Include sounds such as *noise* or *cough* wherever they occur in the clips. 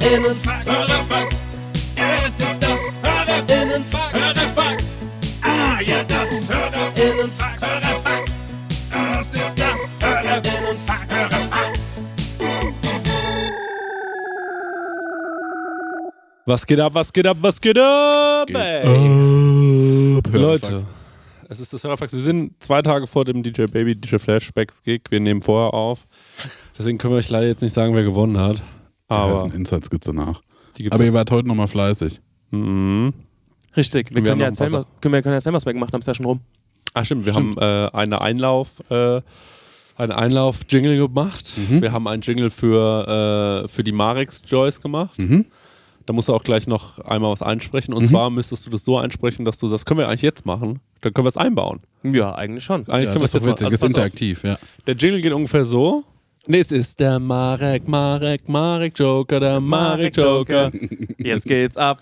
Hörerfax, Hörerfax, es ist das Hörerinnenfax, Hörerfax, ah ja, das Hörerinnenfax, Hörerfax, das ist das Hörerinnenfax, Hörerfax. Was geht ab, was geht ab, was geht ab? ey? Leute, es ist das Hörerfax. Wir sind zwei Tage vor dem DJ Baby, DJ Flashbacks Gig. Wir nehmen vorher auf. Deswegen können wir euch leider jetzt nicht sagen, wer gewonnen hat. Die Aber ganzen Insights gibt's danach. die gibt's Aber ihr wart heute nochmal fleißig. Mhm. Richtig, wir Wir können haben ja erzählen, was, können wir, können ja erzählen, was wir gemacht haben, ist ja schon rum. Ah, stimmt. Wir haben äh, eine Einlauf, äh, einen Einlauf-Jingle gemacht. Mhm. Wir haben einen Jingle für, äh, für die Marex Joyce gemacht. Mhm. Da musst du auch gleich noch einmal was einsprechen. Und zwar müsstest du das so einsprechen, dass du das können wir eigentlich jetzt machen. Dann können wir es einbauen. Ja, eigentlich schon. Eigentlich Ja, können wir das es ist jetzt doch machen. witzig. Also ist pass auf. interaktiv, ja. Der Jingle geht ungefähr so. Nee, es ist der Marek, Marek, Marek Joker, der Marek Joker. *laughs* Jetzt geht's ab.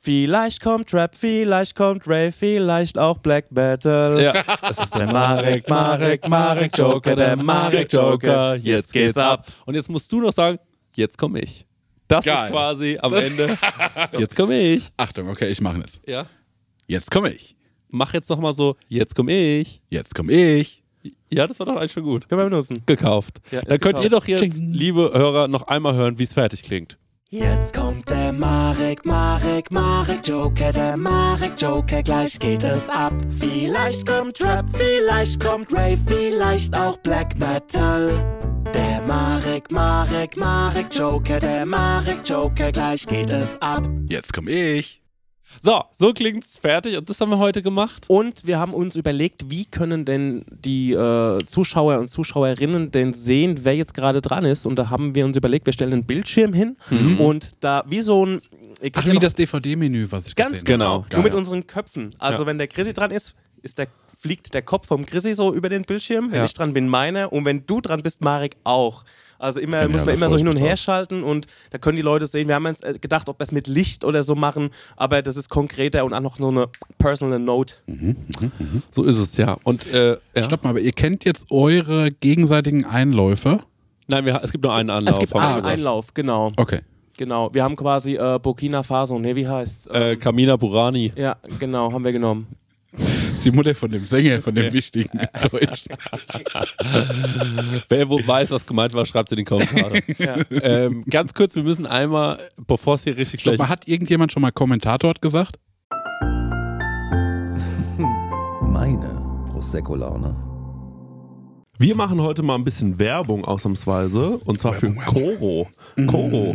Vielleicht kommt Rap, vielleicht kommt Ray, vielleicht auch Black Battle. Ja, das ist Der Marek, Marek, Marek Joker, der Marek Joker. Jetzt geht's ab. Und jetzt musst du noch sagen, jetzt komme ich. Das Geil. ist quasi am Ende. *laughs* Jetzt komme ich. Achtung, okay, ich mache jetzt. Ja. Jetzt komme ich. Mach jetzt nochmal so, jetzt komme ich. Jetzt komme ich. Ja, das war doch eigentlich schon gut. Können wir benutzen. Gekauft. Ja, Dann könnt gekauft. ihr doch jetzt, liebe Hörer, noch einmal hören, wie es fertig klingt. Jetzt kommt der Marek, Marek, Marek Joker, der Marek Joker, gleich geht es ab. Vielleicht kommt Rap, vielleicht kommt Ray, vielleicht auch Black Metal. Der Marek, Marek, Marek Joker, der Marek Joker, gleich geht es ab. Jetzt komme ich. So, so klingt's fertig und das haben wir heute gemacht. Und wir haben uns überlegt, wie können denn die äh, Zuschauer und Zuschauerinnen denn sehen, wer jetzt gerade dran ist. Und da haben wir uns überlegt, wir stellen einen Bildschirm hin und da wie so ein... Ach, wie das DVD-Menü, was ich Ganz gesehen genau. habe. Nur mit Geil. unseren Köpfen. Also Ja. wenn der Chrissy dran ist, ist der, fliegt der Kopf vom Chrissy so über den Bildschirm. Wenn Ja. ich dran bin, meiner. Und wenn du dran bist, Marek auch. Also immer, muss man immer so hin und her schalten und da können die Leute sehen. Wir haben uns äh, gedacht, ob wir es mit Licht oder so machen, aber das ist konkreter und auch noch so eine personal Note. So ist es, ja. Und, äh, ja. Stopp mal, aber ihr kennt jetzt eure gegenseitigen Einläufe. Nein, wir, es gibt nur einen Anlauf. es gibt einen. Einlauf, genau. Okay. Genau. Wir haben quasi äh, Burkina Faso, ne, wie heißt's? Äh, Kamina Burani. ja, genau, haben wir genommen. *laughs* Ist die Mutter von dem Sänger, von dem wichtigen *laughs* Deutsch. Wer wo weiß, was gemeint war, schreibt es in die Kommentare. ähm, ganz kurz, wir müssen einmal, bevor es hier richtig Stopp gleich... hat irgendjemand schon mal Kommentator gesagt? *laughs* Meine Prosecco-Laune. Wir machen heute mal ein bisschen Werbung ausnahmsweise und zwar für Koro. Koro.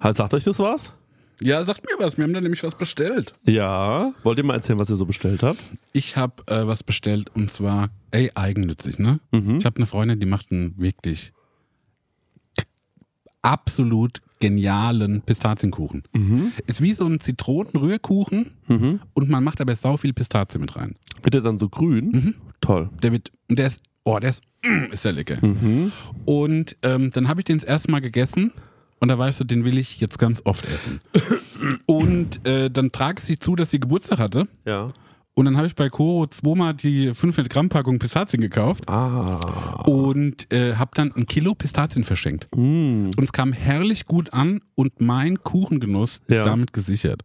Halt, Sagt euch das was? Ja, sagt mir was. Wir haben da nämlich was bestellt. Ja. Wollt ihr mal erzählen, was ihr so bestellt habt? Ich habe äh, was bestellt und zwar, ey, eigennützig, ne? Mhm. Ich habe eine Freundin, die macht einen wirklich absolut genialen Pistazienkuchen. Ist wie so ein Zitronenrührkuchen Mhm. und man macht aber sau viel Pistazie mit rein. Wird der dann so grün? Mhm. Toll. Der wird, und der ist, oh, der ist, mm, ist der lecker. Mhm. Und ähm, dann habe ich den das erste Mal gegessen und da weißt du, den will ich jetzt ganz oft essen. *coughs* und äh, dann trage ich sie zu, dass sie Geburtstag hatte. Ja. Und dann habe ich bei Koro zweimal die 500 Gramm Packung Pistazien gekauft Ah. und äh, habe dann ein Kilo Pistazien verschenkt. Mm. Und es kam herrlich gut an und mein Kuchengenuss ist Ja. damit gesichert.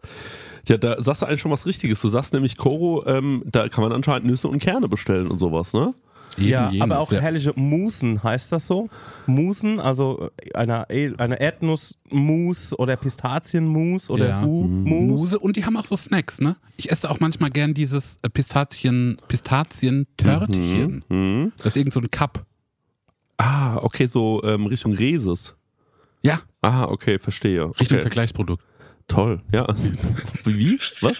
Ja, da sagst du eigentlich schon was Richtiges. Du sagst nämlich, Koro, ähm, da kann man anscheinend Nüsse und Kerne bestellen und sowas, ne? Eben Ja, jenes, aber auch ja. herrliche Musen, heißt das so? Musen, also eine, eine Erdnussmus oder Pistazienmus oder Ja. U-Mus. Muse und die haben auch so Snacks, ne? Ich esse auch manchmal gern dieses äh, Pistazien, Pistazien-Törtchen. Mhm. Das ist irgend so ein Cup. Ah, okay, so ähm, Richtung Reses. Ja, Ah, okay, verstehe. Richtung okay. Vergleichsprodukt. Toll, ja. *laughs* Wie? Was?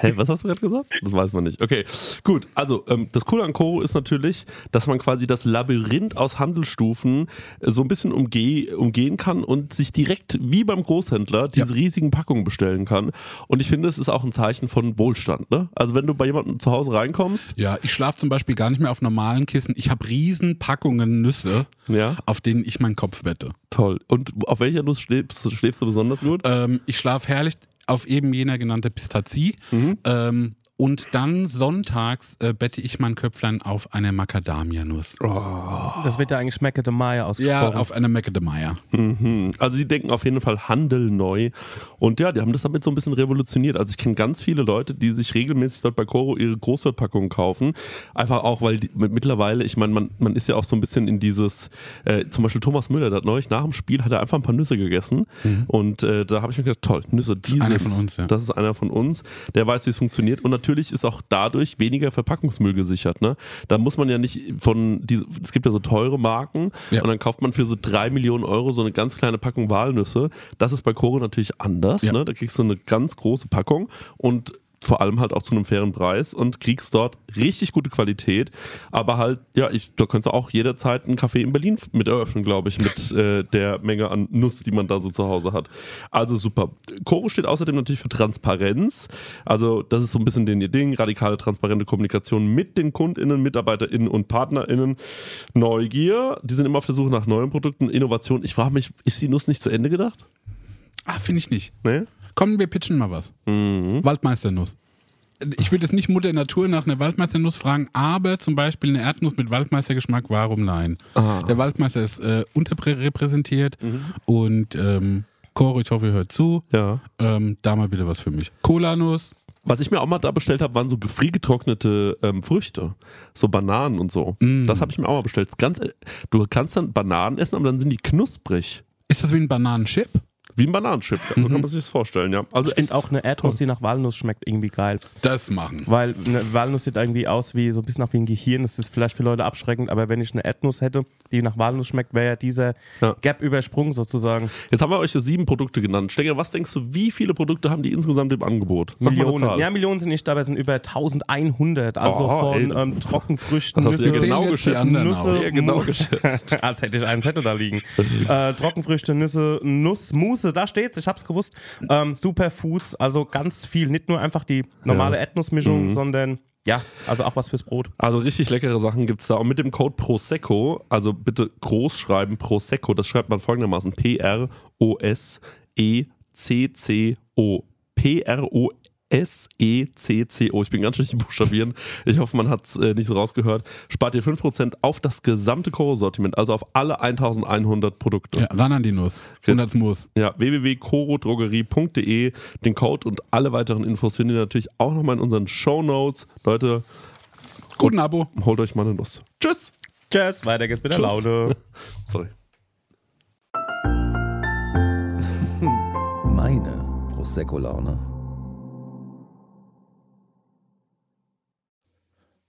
Hä, was hast du gerade gesagt? Das weiß man nicht. Okay, gut. Also, ähm, das Coole an Koro ist natürlich, dass man quasi das Labyrinth aus Handelsstufen äh, so ein bisschen umgeh umgehen kann und sich direkt wie beim Großhändler diese riesigen Packungen bestellen kann. Und ich finde, es ist auch ein Zeichen von Wohlstand. Ne? Also, wenn du bei jemandem zu Hause reinkommst, Ja, ich schlafe zum Beispiel gar nicht mehr auf normalen Kissen. Ich habe riesen Packungen Nüsse, ja, auf denen ich meinen Kopf wette. toll. Und auf welcher Nuss schläfst, schläfst du besonders gut? Ähm, ich schlafe herrlich auf eben jener genannte Pistazie. Mhm. Ähm, Und dann sonntags äh, bette ich mein Köpflein auf eine Macadamia-Nuss. Das wird ja eigentlich de Maya Ja, ausgesprochen. auf eine Macadamia. Mhm. Also die denken auf jeden Fall Handel neu. Und ja, die haben das damit so ein bisschen revolutioniert. Also ich kenne ganz viele Leute, die sich regelmäßig dort bei Coro ihre Großverpackungen kaufen. Einfach auch, weil die, mit- mittlerweile, ich meine, man, man ist ja auch so ein bisschen in dieses, äh, zum Beispiel Thomas Müller, der hat neulich nach dem Spiel, hat er einfach ein paar Nüsse gegessen. Und äh, da habe ich mir gedacht, toll, Nüsse, die Mhm. Einer sind's. von uns, ja. Das ist einer von uns, der weiß, wie es funktioniert. Und natürlich ist auch dadurch weniger Verpackungsmüll gesichert. Ne? Da muss man ja nicht von, diese, es gibt ja so teure Marken Ja. und dann kauft man für so drei Millionen Euro so eine ganz kleine Packung Walnüsse. Das ist bei Koro natürlich anders. Ja. Ne? Da kriegst du eine ganz große Packung und vor allem halt auch zu einem fairen Preis und kriegst dort richtig gute Qualität. Aber halt, ja, ich, da kannst du auch jederzeit einen Café in Berlin mit eröffnen, glaube ich, mit äh, der Menge an Nuss, die man da so zu Hause hat. Also super. Coro steht außerdem natürlich für Transparenz. Also das ist so ein bisschen den ihr Ding. Radikale, transparente Kommunikation mit den KundInnen, MitarbeiterInnen und PartnerInnen. Neugier. Die sind immer auf der Suche nach neuen Produkten. Innovation. Ich frage mich, ist die Nuss nicht zu Ende gedacht? Ah, finde ich nicht. Nee? Komm, wir pitchen mal was. Mhm. Waldmeisternuss. Ich würde jetzt nicht Mutter Natur nach einer Waldmeisternuss fragen, aber zum Beispiel eine Erdnuss mit Waldmeistergeschmack, warum nein? Ah. Der Waldmeister ist äh, unterrepräsentiert Mhm. und ähm, Coro, ich hoffe, ihr hört zu. Ja. Ähm, da mal bitte was für mich. Cola-Nuss. Was ich mir auch mal da bestellt habe, waren so gefriergetrocknete ähm, Früchte. So Bananen und so. Mm. Das habe ich mir auch mal bestellt. Ganz, äh, du kannst dann Bananen essen, aber dann sind die knusprig. Ist das wie ein Bananenchip? Wie ein Bananenchip. So Mhm. kann man sich das vorstellen, ja. Also Ich finde auch eine Erdnuss, die nach Walnuss schmeckt, irgendwie geil. Das machen. Weil eine Walnuss sieht irgendwie aus wie so ein bisschen nach wie ein Gehirn. Das ist vielleicht für Leute abschreckend, aber wenn ich eine Erdnuss hätte, die nach Walnuss schmeckt, wäre ja dieser Ja. Gap übersprungen sozusagen. Jetzt haben wir euch so sieben Produkte genannt. Stenger, was denkst du, wie viele Produkte haben die insgesamt im Angebot? Sag Millionen. Ja, Millionen sind nicht, aber es sind über 1100. Also Oh, von ähm, Trockenfrüchten, Das hast du ja Nüsse, genau geschätzt. Nüsse, genau Mu- geschätzt. *laughs* Als hätte ich einen Zettel da liegen. *laughs* äh, Trockenfrüchte, Nüsse, Nuss, Mousse, da steht's, ich hab's gewusst. Ähm, Superfuß, also ganz viel. Nicht nur einfach die normale Ja. Erdnussmischung, Mhm. sondern ja, also auch was fürs Brot. Also richtig leckere Sachen gibt es da. Und mit dem Code Prosecco, also bitte groß schreiben, Prosecco, das schreibt man folgendermaßen: E P-R-O-S-E-C-C-O. P-R-O-S-E-C-C-O. Ich bin ganz schlecht im Buchstabieren. Ich hoffe, man hat es äh, nicht so rausgehört. Spart ihr 5% auf das gesamte Koro-Sortiment, also auf alle 1100 Produkte. Ja, ran an die Nuss. 100 Muss. Ja, www.corodrogerie.de. Den Code und alle weiteren Infos findet ihr natürlich auch nochmal in unseren Show Notes. Leute, Guten Abo. holt euch mal eine Nuss. Tschüss. Tschüss, weiter geht's mit der Tschüss. Laune. *laughs* Sorry. *laughs* Meine Prosecco-Laune.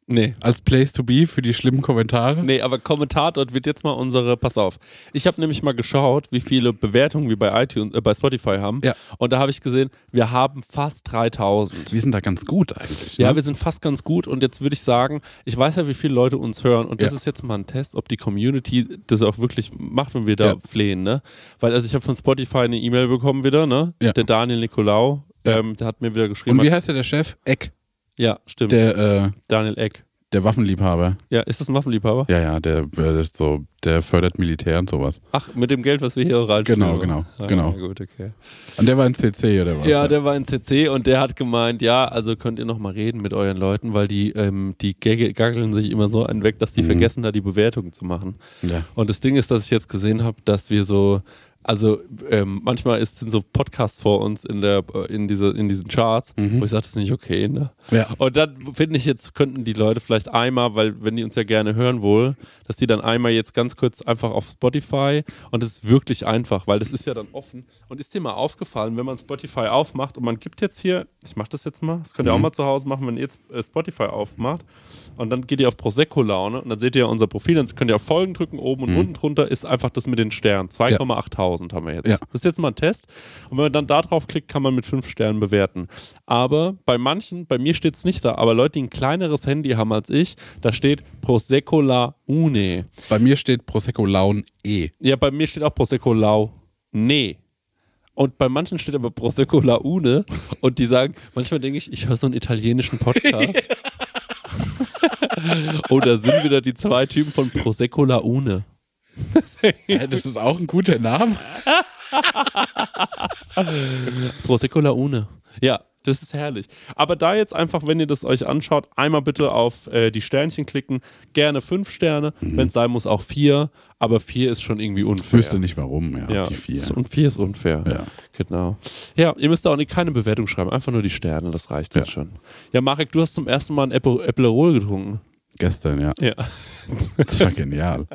Nee. Als Place to be für die schlimmen Kommentare. Nee, aber Kommentar dort wird jetzt mal unsere, pass auf. Ich habe nämlich mal geschaut, wie viele Bewertungen wir bei iTunes, äh, bei Spotify haben. Ja. Und da habe ich gesehen, wir haben fast 3000. Wir sind da ganz gut eigentlich. Ja, ne? wir sind fast ganz gut und jetzt würde ich sagen, ich weiß ja, wie viele Leute uns hören und das Ja. ist jetzt mal ein Test, ob die Community das auch wirklich macht, wenn wir da Ja. flehen, ne? Weil also ich habe von Spotify eine E-Mail bekommen wieder, ne? Ja. Der Daniel Nicolau, Ja. ähm, der hat mir wieder geschrieben. Und wie heißt der, der Chef? Eck. Ja, stimmt. Der, äh, Daniel Eck. der Waffenliebhaber. Ja, ist das ein Waffenliebhaber? Ja, ja, der, äh, so, der fördert Militär und sowas. Ach, mit dem Geld, was wir hier rein Genau, genau, genau. gut, okay. Und der war in CC oder was? Ja, der war in CC und der hat gemeint, ja, also könnt ihr noch mal reden mit euren Leuten, weil die, ähm, die gagge- gaggeln sich immer so einen weg, dass die Mhm. vergessen, da die Bewertungen zu machen. ja. Und das Ding ist, dass ich jetzt gesehen habe, dass wir so, also ähm, manchmal ist, sind so Podcasts vor uns in der äh, in diese in diesen Charts, Mhm. wo ich sage, das ist nicht okay, ne? Ja. Und dann finde ich jetzt könnten die Leute vielleicht einmal, weil wenn die uns ja gerne hören wohl, dass die dann einmal jetzt ganz kurz einfach auf Spotify und es ist wirklich einfach, weil das ist ja dann offen. Und ist dir mal aufgefallen, wenn man Spotify aufmacht und man gibt jetzt hier, ich mache das jetzt mal, das könnt ihr auch Mhm. mal zu Hause machen, wenn ihr jetzt äh, Spotify aufmacht und dann geht ihr auf Prosecco Laune und dann seht ihr unser Profil, dann könnt ihr auf Folgen drücken oben und Mhm. unten drunter ist einfach das mit den Sternen. 2,8000 haben wir jetzt. Ja. Das ist jetzt mal ein Test. Und wenn man dann da drauf klickt, kann man mit fünf Sternen bewerten. Aber bei manchen, bei mir steht es nicht da, aber Leute, die ein kleineres Handy haben als ich, da steht Prosecco La Une. Bei mir steht Prosecco Laun E. Ja, bei mir steht auch Prosecco Lau. Nee. Und bei manchen steht aber Prosecco La Une und die sagen, manchmal denke ich, ich höre so einen italienischen Podcast. *laughs* Oder sind wieder die zwei Typen von Prosecco La Une. Das ist auch ein guter Name. Prosecco La Une. Ja, Das ist herrlich. Aber da jetzt einfach, wenn ihr das euch anschaut, einmal bitte auf äh, die Sternchen klicken. Gerne fünf Sterne, wenn es sein muss, auch vier. Aber vier ist schon irgendwie unfair. Wüsste nicht warum, ja, Ja, die vier. und vier ist unfair. Ja. Genau. Ja, ihr müsst da auch nicht, keine Bewertung schreiben, einfach nur die Sterne, das reicht Ja. jetzt schon. Ja, Marek, du hast zum ersten Mal ein Applerol getrunken. Gestern, ja. Ja. Das war genial.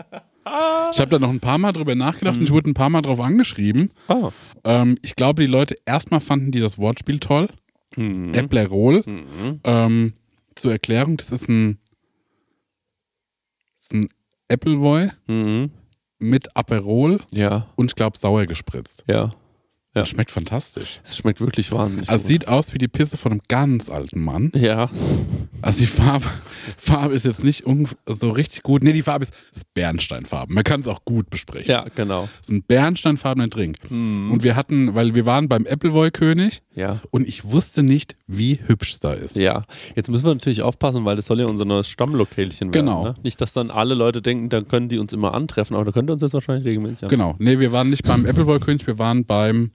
Ich habe da noch ein paar Mal drüber nachgedacht und ich wurde ein paar Mal drauf angeschrieben. Ah. Ähm, ich glaube, die Leute erstmal fanden die das Wortspiel toll. Mhm. Äpplerol. Ähm, zur Erklärung, das ist ein, das ist ein Appleboy Mhm. mit Aperol Ja, und ich glaube sauer gespritzt. ja. Ja. Das schmeckt fantastisch. Es schmeckt wirklich wahnsinnig Also es gut. sieht aus wie die Pisse von einem ganz alten Mann. Ja. Also die Farbe, Farbe ist jetzt nicht so richtig gut. Nee, die Farbe ist, ist Bernsteinfarben. Man kann es auch gut besprechen. Ja, genau. Das ist ein bernsteinfarbener Drink. Und wir hatten, weil wir waren beim Appleboy-König Ja. und ich wusste nicht, wie hübsch es da ist. Ja, jetzt müssen wir natürlich aufpassen, weil das soll ja unser neues Stammlokalchen werden. Genau. Ne? Nicht, dass dann alle Leute denken, dann können die uns immer antreffen, aber da könnt ihr uns jetzt wahrscheinlich regelmäßig an. Genau. Nee, wir waren nicht beim Appleboy-König, wir waren beim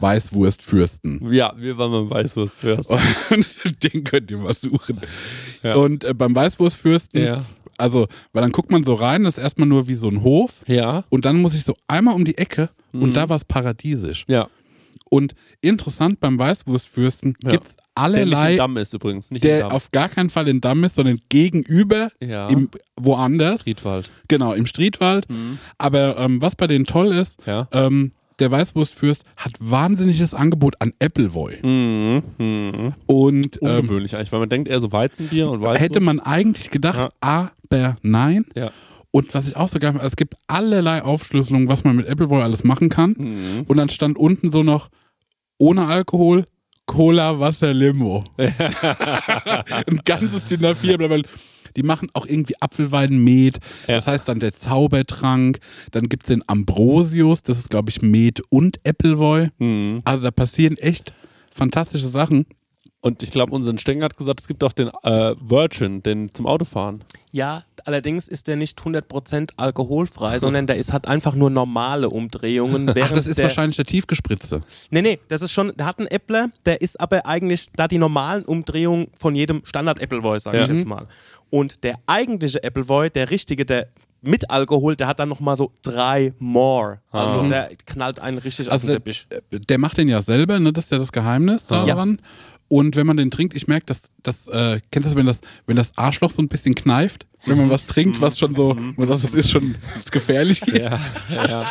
Weißwurstfürsten. Ja, wir waren beim Weißwurst. Ja. *laughs* Und den könnt ihr mal suchen. Ja. Und äh, beim Weißwurstfürsten, Ja. also, weil dann guckt man so rein, das ist erstmal nur wie so ein Hof. ja, Und dann muss ich so einmal um die Ecke Mhm. und da war es paradiesisch. ja. Und interessant, beim Weißwurstfürsten Ja. gibt's Der nicht allerlei, im Damm ist übrigens, nicht der auf gar keinen Fall in Damm ist, sondern gegenüber, Ja. im, woanders. Friedwald. Genau, im Streetwald. Aber ähm, was bei denen toll ist, Ja. ähm, der Weißwurstfürst hat wahnsinniges Angebot an Appleboy. Mhm. Mhm. Und ähm, Ungewöhnlich eigentlich, weil man denkt eher so Weizenbier und Weißwurst. hätte man eigentlich gedacht, Ja. aber nein. Ja. Und was ich auch so geil also es gibt allerlei Aufschlüsselungen, was man mit Appleboy alles machen kann. Mhm. Und dann stand unten so noch ohne Alkohol Cola, Wasser, Limo. *laughs* Ein ganzes DIN A4, blablabla. Die machen auch irgendwie Apfelwein, Met. Ja. Das heißt dann der Zaubertrank. Dann gibt es den Ambrosius. Das ist, glaube ich, Met und Appleboy. Mhm. Also da passieren echt fantastische Sachen. Und ich glaube, unser Stenger hat gesagt, es gibt auch den äh, Virgin, den zum Autofahren. Ja, allerdings ist der nicht 100% alkoholfrei, sondern der ist hat einfach nur normale Umdrehungen. Ach, das ist der, wahrscheinlich der tiefgespritzte. Nee, nee, das ist schon, der hat einen Äppler, der ist aber eigentlich da die normalen Umdrehungen von jedem Standard-Appleboy, sage ich Ja. jetzt mal. Und der eigentliche Appleboy, der richtige, der mit Alkohol, der hat dann nochmal so drei more. Also Ah. der knallt einen richtig auf Also den der, Teppich. der macht den ja selber, ne? Das ist ja das Geheimnis Ja. Und wenn man den trinkt, ich merke, dass das, äh, kennst du das, wenn das, wenn das Arschloch so ein bisschen kneift, wenn man was trinkt, was schon so, man sagt, das ist schon das *laughs* ist gefährlich. Ja, ja.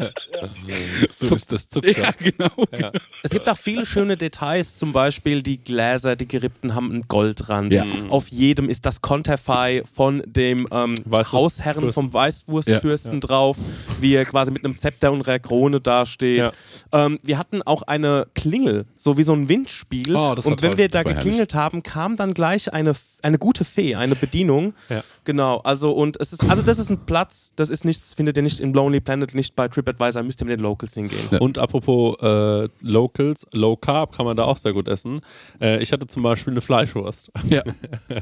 *laughs* so ist das Zucker. Ja, genau. Ja. Es gibt auch viele schöne Details, zum Beispiel die Gläser, die gerippten haben einen Goldrand. Ja. Auf jedem ist das Konterfei von dem ähm, Hausherren Fürsten. vom Weißwurstfürsten drauf, wie er quasi mit einem Zepter und einer Krone dasteht. Ja. Ähm, wir hatten auch eine Klingel, so wie so ein Windspiel. Oh, und wenn toll. wir da geklingelt haben, kam dann gleich eine, eine gute Fee, eine Bedienung. Ja. Genau, also und es ist, also das ist ein Platz, das ist nichts, findet ihr nicht im Lonely Planet, nicht bei TripAdvisor, müsst ihr mit den Locals hingehen. Und apropos äh, Locals, Low Carb kann man da auch sehr gut essen. Äh, ich hatte zum Beispiel eine Fleischwurst. Ja.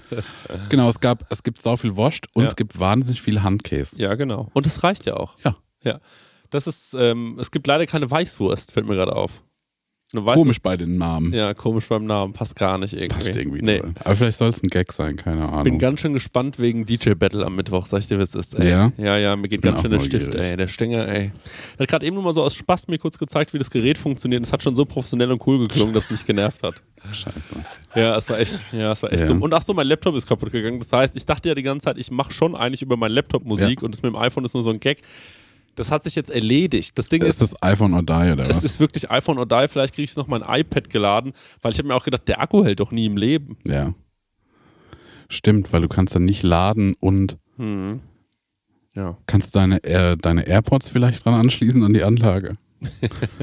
*laughs* genau, es gab, es gibt so viel Wurst und Ja. es gibt wahnsinnig viel Handkäse. Ja, genau. Und das reicht ja auch. Ja. Ja. Das ist, ähm, es gibt leider keine Weißwurst, fällt mir gerade auf. Komisch bei den Namen. Ja, komisch beim Namen. Passt gar nicht irgendwie. Passt irgendwie Nee. Aber vielleicht soll es ein Gag sein, keine Ahnung. Bin ganz schön gespannt wegen DJ Battle am Mittwoch, sag ich dir, was ist. Ey. Ja? Ja, ja, mir geht ganz schön der Stift, ey. Der Stänger, ey. Der hat gerade eben nur mal so aus Spaß mir kurz gezeigt, wie das Gerät funktioniert. Es hat schon so professionell und cool geklungen, dass es mich genervt hat. Scheiße. Ja, es war echt, ja, es war echt Ja. dumm. Und ach so, mein Laptop ist kaputt gegangen. Das heißt, ich dachte ja die ganze Zeit, ich mache schon eigentlich über meinen Laptop Musik Ja. und das mit dem iPhone ist nur so ein Gag. Das hat sich jetzt erledigt. Das Ding Ist ist, das iPhone or Die oder es was? ist wirklich iPhone oder die. Vielleicht kriege ich noch mein iPad geladen, weil ich habe mir auch gedacht, der Akku hält doch nie im Leben. ja. Stimmt, weil du kannst dann nicht laden und Hm. Ja. kannst deine, äh, deine AirPods vielleicht dran anschließen an die Anlage.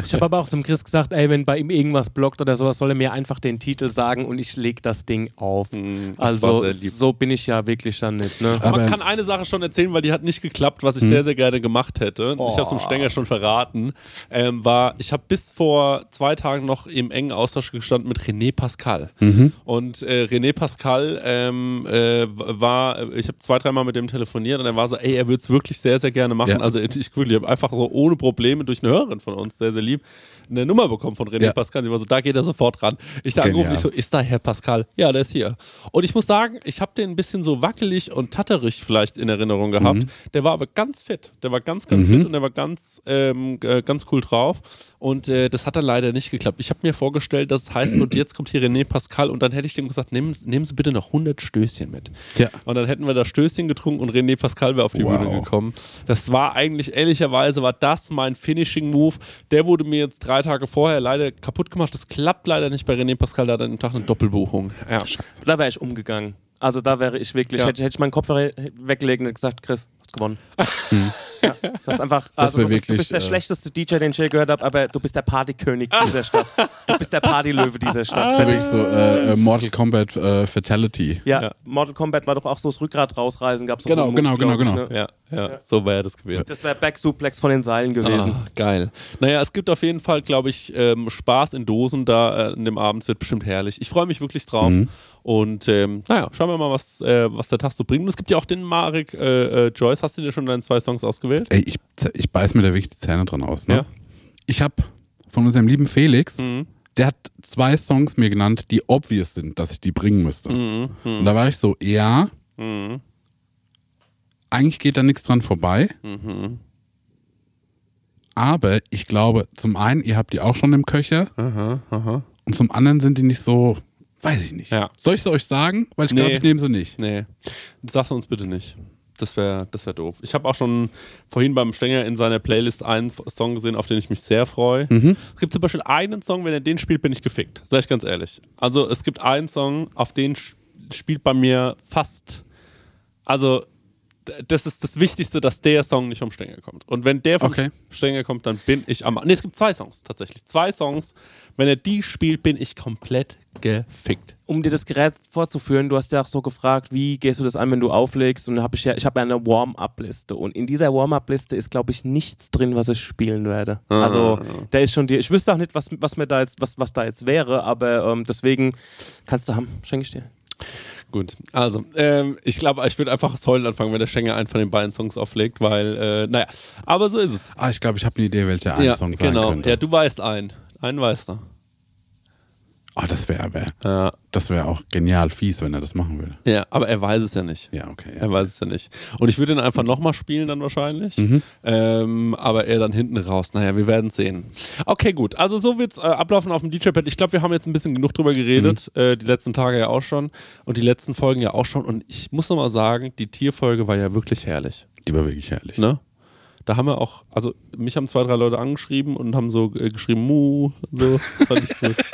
Ich habe aber auch zum Chris gesagt, ey, wenn bei ihm irgendwas blockt oder sowas, soll er mir einfach den Titel sagen und ich leg das Ding auf. War Also so bin ich ja wirklich dann nicht. Ne? Aber- Man kann eine Sache schon erzählen, weil die hat nicht geklappt, was ich Hm. sehr, sehr gerne gemacht hätte. Ich habe es dem Stenger schon verraten. Ähm, war, ich habe bis vor zwei Tagen noch im engen Austausch gestanden mit René Pascal. Mhm. Und äh, René Pascal ähm, äh, war, ich habe zwei, dreimal mit dem telefoniert und er war so, ey, er würde es wirklich sehr, sehr gerne machen. Ja. Also ich wirklich, ich habe einfach so ohne Probleme durch eine Hörerin von uns, sehr, sehr lieb, eine Nummer bekommen von René Ja. Pascal. Sie war so, da geht er sofort ran. Ich da angerufen, ich so, ist da Herr Pascal? Ja, der ist hier. Und ich muss sagen, ich habe den ein bisschen so wackelig und tatterig vielleicht in Erinnerung gehabt. Mhm. Der war aber ganz fit. Der war ganz, ganz fit und der war ganz, ähm, äh, ganz cool drauf. Und äh, das hat dann leider nicht geklappt. Ich habe mir vorgestellt, das heißt, und jetzt kommt hier René Pascal und dann hätte ich dem gesagt, nehmen, nehmen Sie bitte noch 100 Stößchen mit. Ja. Und dann hätten wir da Stößchen getrunken und René Pascal wäre auf die Wow. Bühne gekommen. Das war eigentlich, ehrlicherweise, war das mein Finishing-Move. Der wurde mir jetzt drei Tage vorher leider kaputt gemacht. Das klappt leider nicht bei René Pascal, da hat er den Tag eine Doppelbuchung. Ja. Da wäre ich umgegangen. Also da wäre ich wirklich, Ja. hätte, hätte ich meinen Kopf weggelegt und gesagt, Chris, hast gewonnen. *laughs* ja, das ist einfach, also wär du, bist, du bist der äh, schlechteste DJ, den ich je gehört habe, aber du bist der Partykönig dieser *laughs* Stadt. Du bist der Partylöwe dieser Stadt. Das wirklich so äh, äh, Mortal Kombat äh, Fatality. Ja, Ja. Mortal Kombat war doch auch so das Rückgrat rausreißen, gab es Genau, so genau, glaub genau, ich, genau. Ne? Ja, ja, so wäre das gewesen. Das wäre Back-Suplex von den Seilen gewesen. Ah, geil. Naja, es gibt auf jeden Fall, glaube ich, ähm, Spaß in Dosen da äh, in dem Abend. Es wird bestimmt herrlich. Ich freue mich wirklich drauf. Mhm. Und ähm, naja, schauen wir mal, was, äh, was der Tag so bringt. Und es gibt ja auch den Marek äh, äh, Joyce. Hast du dir schon deine zwei Songs ausgewählt? Ey, ich, ich beiß mir da wirklich die Zähne dran aus. Ne? Ja. Ich habe von unserem lieben Felix, Mhm. der hat zwei Songs mir genannt, die obvious sind, dass ich die bringen müsste. Mhm. Mhm. Und da war ich so, ja, Mhm. eigentlich geht da nichts dran vorbei. Mhm. Aber ich glaube, zum einen, ihr habt die auch schon im Köcher Aha, aha. und zum anderen sind die nicht so, weiß ich nicht. Ja. Soll ich sie euch sagen? Weil ich glaube, Nee. ich nehme sie nicht. Nee, sag's uns bitte nicht. Das wäre das wär doof. Ich habe auch schon vorhin beim Stenger in seiner Playlist einen Song gesehen, auf den ich mich sehr freue. Mhm. Es gibt zum Beispiel einen Song, wenn er den spielt, bin ich gefickt. Sag ich ganz ehrlich. Also es gibt einen Song, auf den spielt bei mir fast. Also das ist das Wichtigste, dass der Song nicht vom Stenger kommt. Und wenn der vom Okay. Stenger kommt, dann bin ich am. Ne, es gibt zwei Songs tatsächlich. Zwei Songs. Wenn er die spielt, bin ich komplett gefickt. um dir das Gerät vorzuführen, du hast ja auch so gefragt, wie gehst du das an, wenn du auflegst? Und habe ich ja, ich habe ja eine Warm-up-Liste und in dieser Warm-up-Liste ist, glaube ich, nichts drin, was ich spielen werde. Also da ist schon die, ich wüsste auch nicht, was, was mir da jetzt, was, was da jetzt wäre, aber ähm, deswegen kannst du haben, schenke ich dir. Gut, also ähm, ich glaube, ich würde einfach das Heulen anfangen, wenn der Stenger einen von den beiden Songs auflegt, weil, äh, naja, aber so ist es. Ah, ich glaube, ich habe eine Idee, welcher ein ja, Song sein genau. könnte. Ja, du weißt einen. Einen weißt du. Oh, das wäre aber, Ja, das wäre auch genial fies, wenn er das machen würde. ja, aber er weiß es ja nicht. Ja, okay. Ja. Er weiß es ja nicht. Und ich würde ihn einfach nochmal spielen dann wahrscheinlich. Mhm. Ähm, aber er dann hinten raus. Naja, wir werden sehen. Okay, gut. Also so wird's äh, ablaufen auf dem DJ-Pad. Ich glaube, wir haben jetzt ein bisschen genug drüber geredet. Mhm. Äh, die letzten Tage ja auch schon. Und die letzten Folgen ja auch schon. Und ich muss nochmal sagen, die Tierfolge war ja wirklich herrlich. Die war wirklich herrlich. Ne? Da haben wir auch, also mich haben zwei, drei Leute angeschrieben und haben so äh, geschrieben, Mu, so. Fand ich gut. *laughs*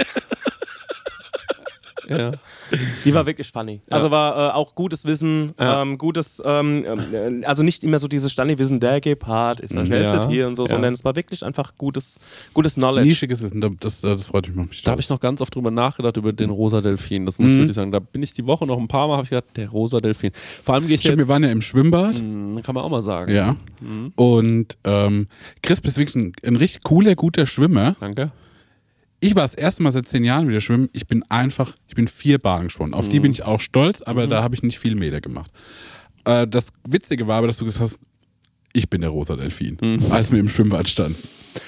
ja. *laughs* Die war wirklich funny. Also war äh, auch gutes Wissen, Ja. ähm, gutes, ähm, äh, also nicht immer so dieses Standardwissen, der Gepard ist der schnellste Ja. Tier und so, Ja. sondern es war wirklich einfach gutes, gutes Knowledge. Nischiges Wissen, da- das, das freut mich. Da habe ich noch ganz oft drüber nachgedacht, über den rosa Delfin. Das muss ich Mhm. wirklich sagen. Da bin ich die Woche noch ein paar Mal, habe ich gedacht, der rosa Delfin. Vor allem gehe ich Stimmt, wir jetzt, waren ja im Schwimmbad. Hm, kann man auch mal sagen. Ja. Mhm. Und ähm, Chris bist wirklich ein, ein richtig cooler, guter Schwimmer. Danke. Ich war das erste Mal seit zehn Jahren wieder schwimmen. Ich bin einfach, ich bin vier Bahnen geschwommen. Auf die Mhm. bin ich auch stolz, aber da habe ich nicht viel Meter gemacht. Äh, das Witzige war aber, dass du gesagt hast, ich bin der rosa Delfin, Mhm. als wir im Schwimmbad standen.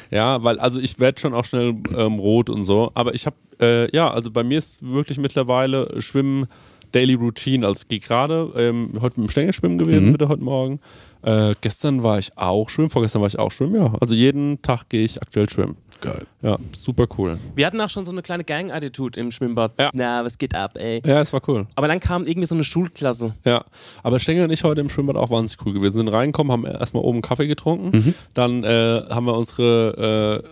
Ja, weil also ich werde schon auch schnell ähm, rot und so. Aber ich habe, äh, ja, also bei mir ist wirklich mittlerweile Schwimmen Daily Routine. Also ich gehe gerade ähm, heute mit dem Stängel schwimmen gewesen, Mhm. bitte heute Morgen. Äh, gestern war ich auch schwimmen, vorgestern war ich auch schwimmen, ja. Also jeden Tag gehe ich aktuell schwimmen. Geil. Ja, super cool. Wir hatten auch schon so eine kleine Gang-Attitude im Schwimmbad. Ja. Na, was geht ab, ey? Ja, es war cool. Aber dann kam irgendwie so eine Schulklasse. Ja, aber Stengel und ich heute im Schwimmbad auch wahnsinnig cool gewesen. Sind reingekommen, haben erstmal oben Kaffee getrunken, Mhm. dann äh, haben wir unsere äh,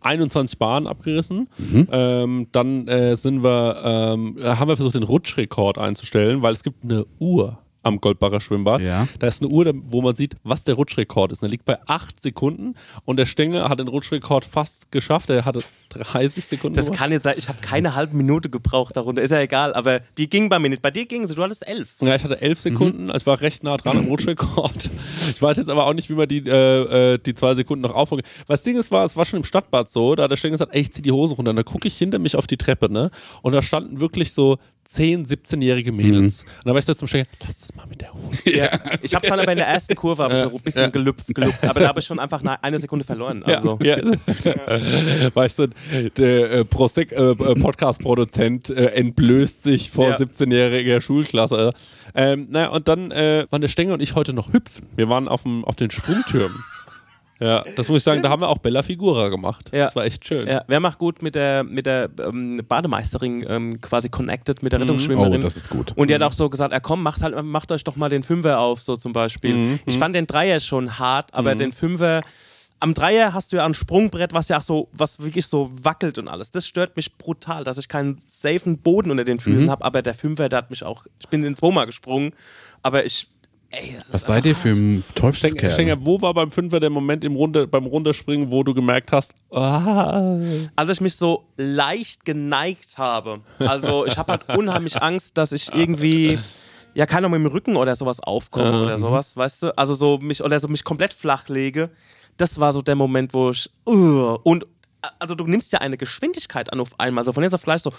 21 Bahnen abgerissen. Mhm. Ähm, dann äh, sind wir, ähm, haben wir versucht, den Rutschrekord einzustellen, weil es gibt eine Uhr am Goldbacher Schwimmbad. Ja. Da ist eine Uhr, wo man sieht, was der Rutschrekord ist. Der liegt bei 8 Sekunden und der Stengel hat den Rutschrekord fast geschafft. Er hatte 30 Sekunden. Das gemacht. kann jetzt sein, ich habe keine halbe Minute gebraucht darunter, ist ja egal, aber die ging bei mir nicht. Bei dir ging sie, du hattest elf. Ja, ich hatte elf Sekunden, also ich war recht nah dran am *clears throat* Rutschrekord. Ich weiß jetzt aber auch nicht, wie man die, äh, äh, die zwei Sekunden noch aufholen kann. Was das Ding ist, war, es war schon im Stadtbad so, da hat der Stengel gesagt, ey, ich zieh die Hose runter. Und da gucke ich hinter mich auf die Treppe, ne? Und da standen wirklich so 10, 17-jährige Mädels. Und dann war ich so zum Stenger, lass das mal mit der Hose. *laughs* Ja. Ich habe dann aber in der ersten Kurve hab ich so ein bisschen Ja. gelüpft, gelüpft, aber da habe ich schon einfach eine, Sekunde verloren. Also. Ja. *laughs* weißt du, der äh, äh, äh, Podcast-Produzent äh, entblößt sich vor Ja. 17-jähriger Schulklasse. Ähm, naja, und dann äh, waren der Stenger und ich heute noch hüpfen. Wir waren auf, dem, auf den Sprungtürmen. Ja, das muss ich sagen, da haben wir auch Bella Figura gemacht. Ja. Das war echt schön. Ja, wer macht gut mit der, mit der ähm, Bademeisterin ähm, quasi connected mit der Oh, Rettungsschwimmerin? das ist gut. Und die hat auch so gesagt, ja komm, macht halt, macht euch doch mal den Fünfer auf, so zum Beispiel. Mhm, Ich fand den Dreier schon hart, aber den Fünfer, am Dreier hast du ja ein Sprungbrett, was ja auch so, was wirklich so wackelt und alles. Das stört mich brutal, dass ich keinen safen Boden unter den Füßen Mhm. habe, aber der Fünfer, der hat mich auch, ich bin in zweimal gesprungen, aber ich, ey, das Was ist seid ihr für ein Teufelskerl? Stenger, wo war beim Fünfer der Moment im Runde, beim Runterspringen, wo du gemerkt hast, ah, als ich mich so leicht geneigt habe. Also ich habe halt unheimlich Angst, dass ich irgendwie ja keiner mit dem Rücken oder sowas aufkomme oder sowas, weißt du? Also so mich oder so mich komplett flach lege. Das war so der Moment, wo ich uh, und also du nimmst ja eine Geschwindigkeit an auf einmal, so von jetzt auf gleich so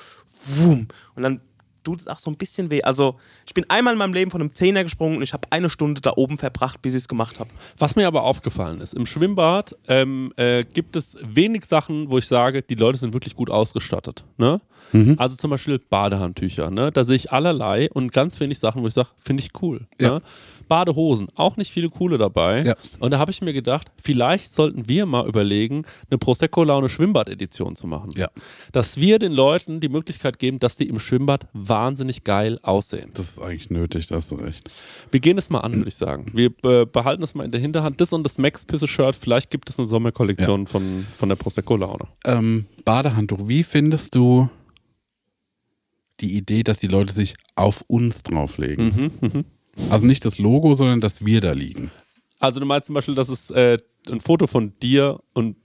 wum und dann tut es auch so ein bisschen weh. Also ich bin einmal in meinem Leben von einem Zehner gesprungen und ich habe eine Stunde da oben verbracht, bis ich es gemacht habe. Was mir aber aufgefallen ist, im Schwimmbad ähm, äh, gibt es wenig Sachen, wo ich sage, die Leute sind wirklich gut ausgestattet. Ne? Also zum Beispiel Badehandtücher. Ne? Da sehe ich allerlei und ganz wenig Sachen, wo ich sage, finde ich cool. Ja. Ne? Badehosen, auch nicht viele coole dabei. Ja. Und da habe ich mir gedacht, vielleicht sollten wir mal überlegen, eine Prosecco-Laune Schwimmbad-Edition zu machen. Ja. Dass wir den Leuten die Möglichkeit geben, dass die im Schwimmbad wahnsinnig geil aussehen. Das ist eigentlich nötig, da hast du recht. Wir gehen es mal an, würde ich sagen. Wir äh, behalten es mal in der Hinterhand. Das und das Max Pisse Shirt. Vielleicht gibt es eine Sommerkollektion von, von der Prosecco Laune. Ähm, Badehandtuch, wie findest du die Idee, dass die Leute sich auf uns drauflegen? Mhm, Also nicht das Logo, sondern dass wir da liegen. Also du meinst zum Beispiel, dass es äh, ein Foto von dir und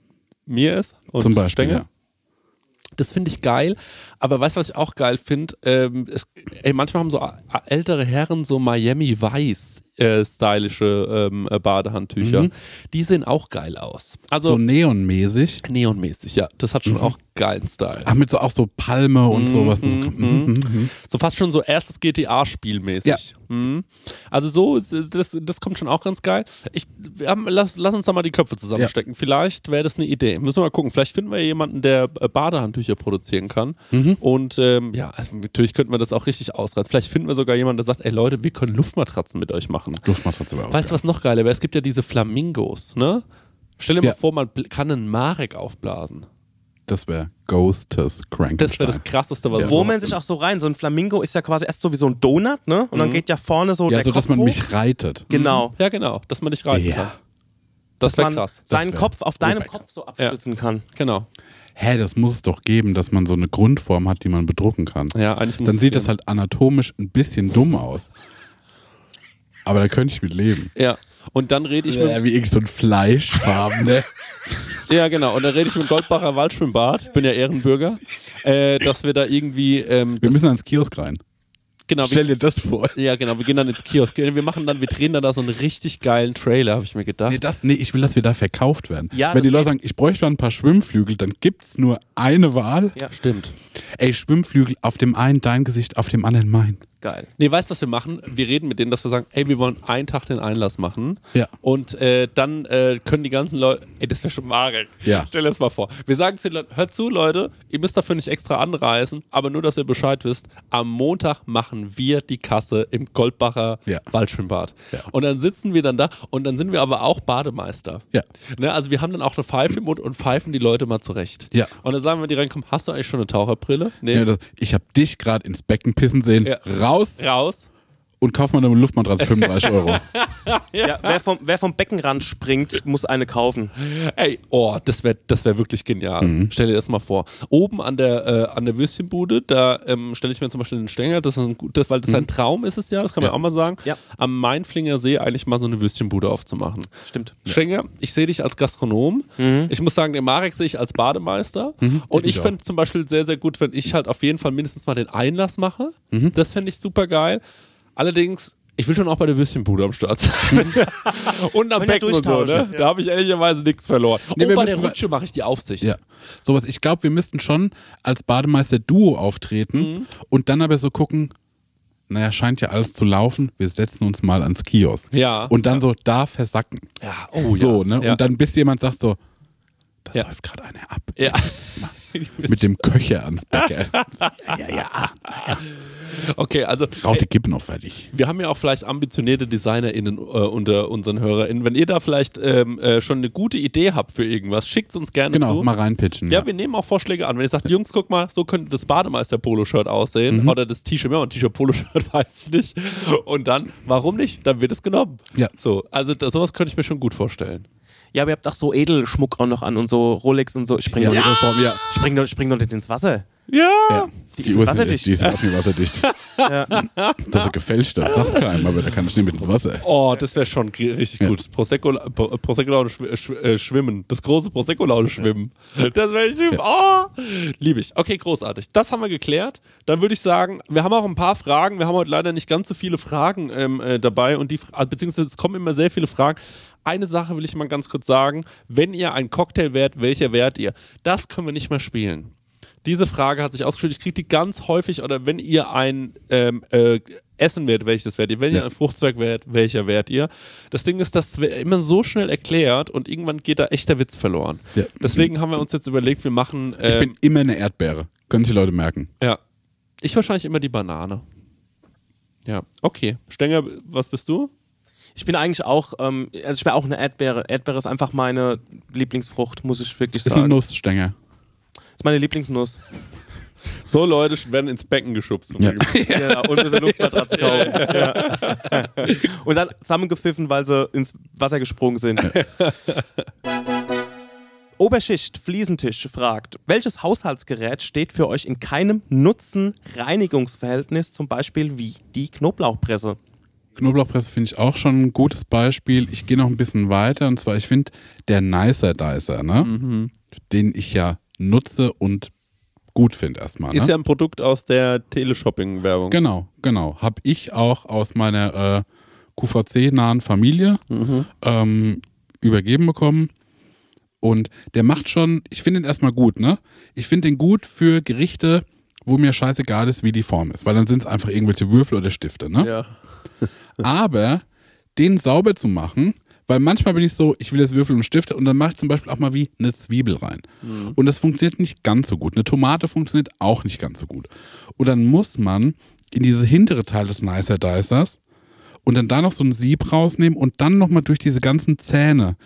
mir ist? Und Zum Beispiel, Stengel? ja. Das finde ich geil. Aber weißt du, was ich auch geil finde? Ähm, manchmal haben so ältere Herren so Miami Weiß äh, stylische ähm, äh, Badehandtücher. Die sehen auch geil aus. Also so neonmäßig. neonmäßig, ja. Das hat schon auch geilen Style. Ach, mit so auch so Palme und sowas. mhm, Mhm, mhm, mhm. So fast schon so erstes GTA-Spiel mäßig. Ja. Mhm. Also so, das, das kommt schon auch ganz geil. Ich, haben, lass, lass uns da mal die Köpfe zusammenstecken. Vielleicht wäre das eine Idee. Müssen wir mal gucken. Vielleicht finden wir jemanden, der äh, Badehandtücher produzieren kann. Mhm. Und ähm, ja, also natürlich könnten wir das auch richtig ausreizen. Vielleicht finden wir sogar jemanden, der sagt, ey Leute, wir können Luftmatratzen mit euch machen. Luftmatratze wäre auch Weißt du, was noch geiler wäre? Es gibt ja diese Flamingos, ne? Stell dir Ja. mal vor, man kann einen Marek aufblasen. Das wäre Ghosters Crankenstein. Das wäre das krasseste, was Wo es man sich auch so rein, so ein Flamingo ist ja quasi erst so wie so ein Donut, ne? Und dann geht ja vorne so ja, der so Kopf dass man hoch. mich reitet. Genau. Ja, genau, dass man nicht reiten Ja. kann. Das wäre man krass. seinen wär- Kopf auf deinem Kopf so abstützen kann. Genau. Hä, das muss es doch geben, dass man so eine Grundform hat, die man bedrucken kann. Ja, eigentlich muss Dann es sieht gehen. das halt anatomisch ein bisschen dumm aus. Aber da könnte ich mit leben. Ja. Und dann rede ich Ja, mit. wie irgend so ein Fleischfarben, ne? *laughs* Ja, genau. Und dann rede ich mit Goldbacher Waldschwimmbad. Ich bin ja Ehrenbürger. Äh, dass wir da irgendwie. Ähm, Wir müssen ans Kiosk rein. genau, Stell wir, dir das vor. ja, genau. Wir gehen dann ins Kiosk. Wir machen dann, wir drehen dann da so einen richtig geilen Trailer, habe ich mir gedacht. Nee, das, nee, ich will, dass wir da verkauft werden. Ja, Wenn die Leute sagen, ich bräuchte mal ein paar Schwimmflügel, dann gibt's nur eine Wahl. Ja. Stimmt. Ey, Schwimmflügel, auf dem einen dein Gesicht, auf dem anderen mein. Geil. Nee, weißt du, was wir machen? Wir reden mit denen, dass wir sagen, ey, wir wollen einen Tag den Einlass machen. Ja. Und äh, dann äh, können die ganzen Leute, ey, das wäre schon Marek. Ja. Stell dir das mal vor. Wir sagen zu den Leuten, hört zu, Leute, ihr müsst dafür nicht extra anreisen, aber nur, dass ihr Bescheid wisst, am Montag machen wir die Kasse im Goldbacher Ja. Waldschwimmbad. Ja. Und dann sitzen wir dann da und dann sind wir aber auch Bademeister. Ja. Ne, also wir haben dann auch eine Pfeife im Mund und pfeifen die Leute mal zurecht. Ja. Und dann sagen wir, wenn die reinkommen, hast du eigentlich schon eine Taucherbrille? Nee. Ja, das, ich habe dich gerade ins Becken pissen sehen. Ja. Raus Raus. Und kauf mal eine Luftmatratze 35 Euro. *laughs* Ja, wer, vom, wer vom Beckenrand springt, muss eine kaufen. Ey, oh, das wäre das wär wirklich genial. Mhm. Stell dir das mal vor. Oben an der, äh, an der Würstchenbude, da ähm, stelle ich mir zum Beispiel den Stängel, das ist ein, gut- das, weil das ein Traum ist es ja, das kann man Mhm. Ja. auch mal sagen, Ja. am Mainflinger See eigentlich mal so eine Würstchenbude aufzumachen. Stimmt. Stenger, ich sehe dich als Gastronom. Ich muss sagen, den Marek sehe ich als Bademeister. Und Mhm. ich ich auch. fände zum Beispiel sehr, sehr gut, wenn ich halt auf jeden Fall mindestens mal den Einlass mache. Mhm. Das fände ich super geil. Allerdings, Ich will schon auch bei der Würstchenbude am Start sein. *laughs* und am Becken und so, ne? Da habe ich ehrlicherweise nichts verloren. Nee, oh, bei der Rutsche mache ich die Aufsicht. Ja, sowas. Ich glaube, wir müssten schon als Bademeister-Duo auftreten Mhm. und dann aber so gucken, naja, scheint ja alles zu laufen, wir setzen uns mal ans Kiosk. Ja. Und dann so da versacken. Ja, oh so, ja. ne? Ja. Und dann bis jemand sagt so, da Ja. läuft gerade einer ab. Ja. *laughs* Mit dem Köcher ans Becken. ja, *laughs* ja, ja. Okay, also die Kippen noch fertig. wir haben ja auch vielleicht ambitionierte DesignerInnen äh, unter unseren HörerInnen. Wenn ihr da vielleicht ähm, äh, schon eine gute Idee habt für irgendwas, schickt es uns gerne Genau, zu. mal reinpitchen. Ja, wir nehmen auch Vorschläge an. Wenn ihr sagt, Jungs, guck mal, so könnte das Bademeister-Polo-Shirt aussehen Mhm. oder das T-Shirt, ja, ein T-Shirt-Polo-Shirt *laughs* weiß ich nicht. Und dann, warum nicht? Dann wird es genommen. Ja. So, also das, sowas könnte ich mir schon gut vorstellen. Ja, aber ihr habt auch so Edelschmuck auch noch an und so Rolex und so. Ich spring, ja, doch, ja. spring, doch, spring doch nicht ins Wasser. Ja. ja. Die Die ist Uhr wasserdicht. Die ist auch nicht wasserdicht. *laughs* Das ist gefälscht, das sag's keinem, aber da kann ich nicht mit ins Wasser. Oh, das wäre schon richtig Ja. gut. Prosecco, Pro- Prosecco-Laune schw schw äh, schwimmen. Das große Prosecco-Laune schwimmen. Das wäre richtig. Oh, liebe ich. Okay, großartig. Das haben wir geklärt. Dann würde ich sagen, wir haben auch ein paar Fragen. Wir haben heute leider nicht ganz so viele Fragen ähm, äh, dabei und die, beziehungsweise es kommen immer sehr viele Fragen. Eine Sache will ich mal ganz kurz sagen. Wenn ihr ein Cocktail wärt, welcher wärt ihr? Das können wir nicht mehr spielen. Diese Frage hat sich ausgeführt. Ich kriege die ganz häufig. Oder wenn ihr ein ähm, äh, Essen wärt, welches wärt ihr? Wenn ihr Ja. ein Fruchtzweig wärt, welcher wärt ihr? Das Ding ist, das wird immer so schnell erklärt und irgendwann geht da echter Witz verloren. Ja. Deswegen haben wir uns jetzt überlegt, wir machen. Ich ähm, bin immer eine Erdbeere. Können sich die Leute merken. ja. Ich wahrscheinlich immer die Banane. Ja, okay. Stenger, was bist du? Ich bin eigentlich auch, ähm, also ich wäre auch eine Erdbeere. Erdbeere ist einfach meine Lieblingsfrucht, muss ich wirklich Ist eine sagen. Nussstänger. ist meine Lieblingsnuss. So Leute werden ins Becken geschubst. Ja. *laughs* ja, und müssen eine Luftmatratze kaufen. Ja. Und dann zusammengepfiffen, weil sie ins Wasser gesprungen sind. *laughs* Oberschicht Fliesentisch fragt, welches Haushaltsgerät steht für euch in keinem Nutzen-Reinigungsverhältnis, zum Beispiel wie die Knoblauchpresse? Knoblauchpresse finde ich auch schon ein gutes Beispiel. Ich gehe noch ein bisschen weiter und zwar, ich finde der Nicer Dicer, ne? den ich ja nutze und gut finde erstmal. Ne? Ist ja ein Produkt aus der Teleshopping-Werbung. Genau, genau. Habe ich auch aus meiner äh, QVC-nahen Familie ähm, übergeben bekommen. Und der macht schon, ich finde ihn erstmal gut, ne? Ich finde den gut für Gerichte, wo mir scheißegal ist, wie die Form ist, weil dann sind es einfach irgendwelche Würfel oder Stifte, ne? Ja. *laughs* Aber den sauber zu machen, weil manchmal bin ich so, ich will jetzt Würfel und Stifte und dann mache ich zum Beispiel auch mal wie eine Zwiebel rein. Und das funktioniert nicht ganz so gut. Eine Tomate funktioniert auch nicht ganz so gut. Und dann muss man in diese hintere Teil des Nicer Dicers und dann da noch so ein Sieb rausnehmen und dann nochmal durch diese ganzen Zähne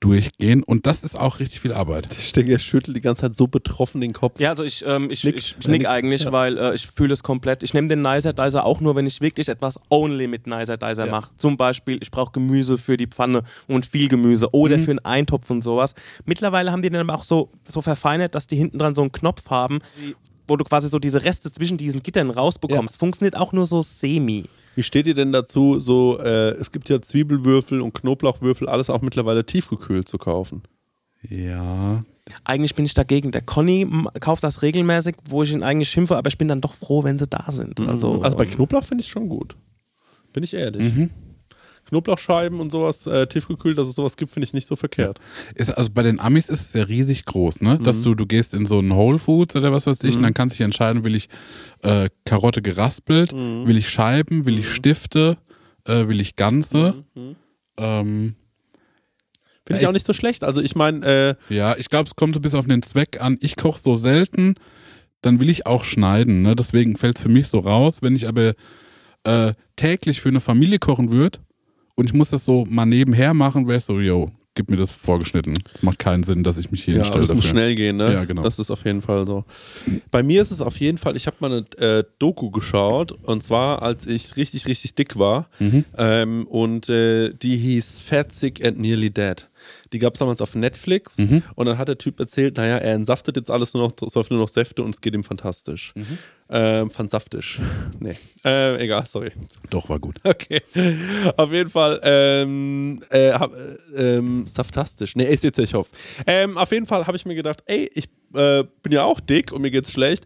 durchgehen. Und das ist auch richtig viel Arbeit. Stenger schüttelt die ganze Zeit so betroffen den Kopf. Ja, also ich, ähm, ich, Nick. ich, ich nick Nick. eigentlich, Ja. weil äh, ich fühle es komplett. Ich nehme den Nicer Dicer auch nur, wenn ich wirklich etwas only mit Nicer Dicer Ja. mache. Zum Beispiel, ich brauche Gemüse für die Pfanne und viel Gemüse oder für einen Eintopf und sowas. Mittlerweile haben die den aber auch so, so verfeinert, dass die hinten dran so einen Knopf haben, wo du quasi so diese Reste zwischen diesen Gittern rausbekommst. Funktioniert auch nur so semi. Wie steht ihr denn dazu, so, äh, es gibt ja Zwiebelwürfel und Knoblauchwürfel, alles auch mittlerweile tiefgekühlt zu kaufen? Ja. Eigentlich bin ich dagegen. Der Conny kauft das regelmäßig, wo ich ihn eigentlich schimpfe, aber ich bin dann doch froh, wenn sie da sind. Also, Also bei ähm, Knoblauch finde ich schon gut. Bin ich ehrlich. Knoblauchscheiben und sowas, äh, tiefgekühlt, dass es sowas gibt, finde ich nicht so verkehrt. Ist, also bei den Amis ist es ja riesig groß, ne? Dass du, du gehst in so einen Whole Foods oder was weiß ich und dann kannst du dich entscheiden, will ich äh, Karotte geraspelt, will ich Scheiben, will ich Stifte, äh, will ich Ganze. Ähm, Finde ich auch nicht so schlecht. Also ich meine, äh, ja, ich glaube, es kommt so bis auf den Zweck an. Ich koche so selten, dann will ich auch schneiden, ne? Deswegen fällt es für mich so raus. Wenn ich aber äh, täglich für eine Familie kochen würde und ich muss das so mal nebenher machen, wäre ich so, yo, gib mir das vorgeschnitten. Es macht keinen Sinn, dass ich mich hier ja, hinstelle das muss dafür. schnell gehen, ne? Ja, genau. Das ist auf jeden Fall so. Bei mir ist es auf jeden Fall, ich habe mal eine äh, Doku geschaut und zwar, als ich richtig, richtig dick war ähm, und äh, die hieß Fat, Sick and Nearly Dead. Die gab es damals auf Netflix und dann hat der Typ erzählt, naja, er entsaftet jetzt alles nur noch, säuft nur noch Säfte und es geht ihm fantastisch. Ähm, fansaftisch. *laughs* nee. Äh, egal, sorry. Doch, war gut. Okay. Auf jeden Fall, ähm, äh, hab, äh, ähm, saftastisch. Nee, ist jetzt ich hoffe. Ähm, auf jeden Fall habe ich mir gedacht, ey, ich äh, bin ja auch dick und mir geht's schlecht.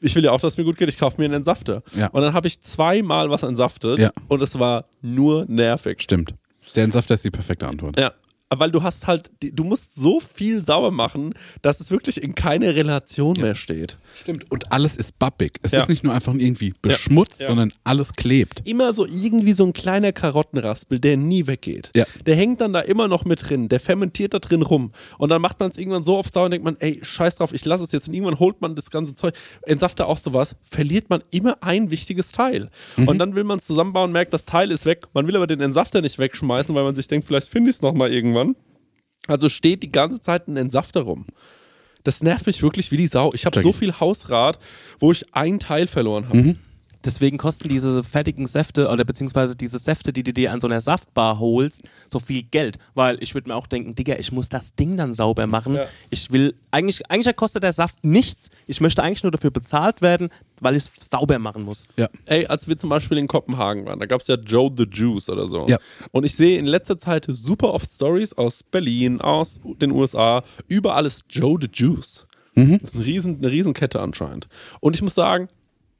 ich will ja auch, dass es mir gut geht, ich kaufe mir einen Entsafter. Ja. Und dann habe ich zweimal was entsaftet Ja. und es war nur nervig. Stimmt. Der Entsafter ist die perfekte Antwort. Ja. Weil du hast halt, du musst so viel sauber machen, dass es wirklich in keine Relation mehr steht. Stimmt. Und alles ist babbig. Es Ja. ist nicht nur einfach irgendwie beschmutzt, Ja. sondern alles klebt. Immer so irgendwie so ein kleiner Karottenraspel, der nie weggeht. Ja. Der hängt dann da immer noch mit drin, der fermentiert da drin rum. Und dann macht man es irgendwann so oft sauer und denkt man, ey, scheiß drauf, ich lasse es jetzt. Und irgendwann holt man das ganze Zeug, entsafter auch sowas, verliert man immer ein wichtiges Teil. Und dann will man es zusammenbauen, merkt, das Teil ist weg. Man will aber den Entsafter nicht wegschmeißen, weil man sich denkt, vielleicht finde ich es nochmal irgendwann. Also steht die ganze Zeit ein Entsafter rum. Das nervt mich wirklich wie die Sau. Ich habe so viel Hausrat, wo ich ein Teil verloren habe. Deswegen kosten diese fertigen Säfte oder beziehungsweise diese Säfte, die du dir an so einer Saftbar holst, so viel Geld. Weil ich würde mir auch denken, Digga, ich muss das Ding dann sauber machen. Ja. Ich will, eigentlich, eigentlich kostet der Saft nichts. Ich möchte eigentlich nur dafür bezahlt werden, weil ich es sauber machen muss. Ja. Ey, als wir zum Beispiel in Kopenhagen waren, da gab es ja Joe the Juice oder so. Ja. Und ich sehe in letzter Zeit super oft Stories aus Berlin, aus den USA, überall ist Joe the Juice. Das ist eine, riesen, eine Riesenkette anscheinend. Und ich muss sagen,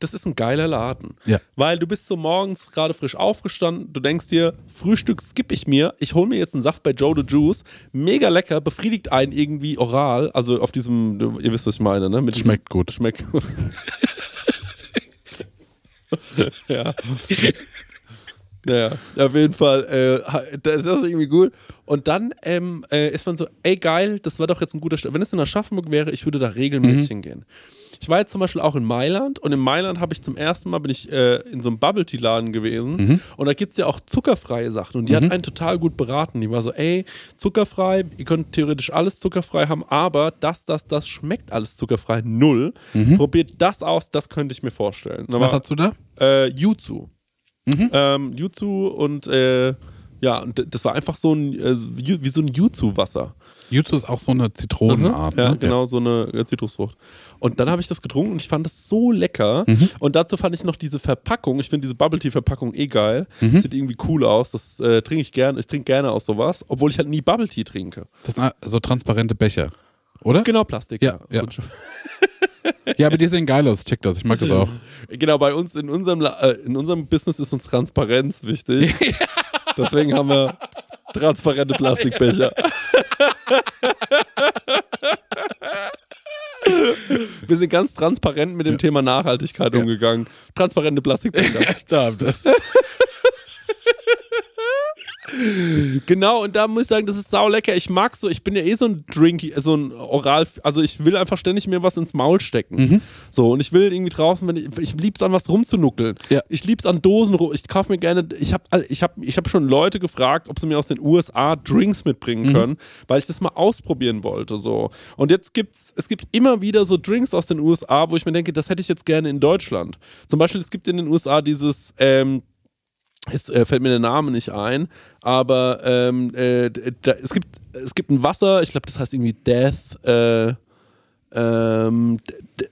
das ist ein geiler Laden. Ja. Weil du bist so morgens gerade frisch aufgestanden, du denkst dir, Frühstück skippe ich mir, ich hole mir jetzt einen Saft bei Joe the Juice, mega lecker, befriedigt einen irgendwie oral, also auf diesem, ihr wisst, was ich meine, ne? Mit diesem- Schmeckt gut. Schmeckt gut. *laughs* ja. Naja, auf jeden Fall, äh, das ist irgendwie gut. Und dann ähm, äh, ist man so, ey geil, das war doch jetzt ein guter Start. Wenn es in Aschaffenburg wäre, ich würde da regelmäßig hingehen. Ich war jetzt zum Beispiel auch in Mailand und in Mailand habe ich zum ersten Mal bin ich äh, in so einem Bubble Tea Laden gewesen und da gibt es ja auch zuckerfreie Sachen und die hat einen total gut beraten. Die war so, ey, zuckerfrei, ihr könnt theoretisch alles zuckerfrei haben, aber das, das, das schmeckt alles zuckerfrei, null. Probiert das aus, das könnte ich mir vorstellen. Da Was hast du da? äh, Yuzu. Ähm, Yuzu und äh, ja, und das war einfach so ein, äh, wie so ein Yuzu-Wasser. Jutsu ist auch so eine Zitronenart. Ja, ne? genau, so eine äh, Zitrusfrucht. Und dann habe ich das getrunken und ich fand das so lecker. Mhm. Und dazu fand ich noch diese Verpackung, ich finde diese Bubble Tea-Verpackung eh geil. Mhm. Sieht irgendwie cool aus. Das äh, trinke ich gerne. Ich trinke gerne aus sowas, obwohl ich halt nie Bubble Tea trinke. Das sind so transparente Becher. Oder? Genau, Plastik. Ja, ja. So- Ja, aber die sehen geil aus. Check das. Ich mag das auch. Genau, bei uns in unserem, äh, in unserem Business ist uns Transparenz wichtig. *laughs* Deswegen haben wir transparente Plastikbecher. Wir sind ganz transparent mit dem Thema Nachhaltigkeit umgegangen. Transparente Plastikbecher. *laughs* Da, das. Genau, und da muss ich sagen, das ist sau lecker. Ich mag so, ich bin ja eh so ein Drinky, so ein Oral, also ich will einfach ständig mir was ins Maul stecken. Mhm. So, und ich will irgendwie draußen, wenn ich, ich lieb's an was rumzunuckeln. Ja. Ich lieb's an Dosen rum. Ich kaufe mir gerne, ich habe ich hab, ich hab schon Leute gefragt, ob sie mir aus den USA Drinks mitbringen Mhm. können, weil ich das mal ausprobieren wollte. So. Und jetzt gibt's, es gibt immer wieder so Drinks aus den USA, wo ich mir denke, das hätte ich jetzt gerne in Deutschland. Zum Beispiel, es gibt in den USA dieses, ähm, Jetzt äh, fällt mir der Name nicht ein, aber ähm, äh, da, es, gibt, es gibt ein Wasser, ich glaube, das heißt irgendwie Death, äh, ähm,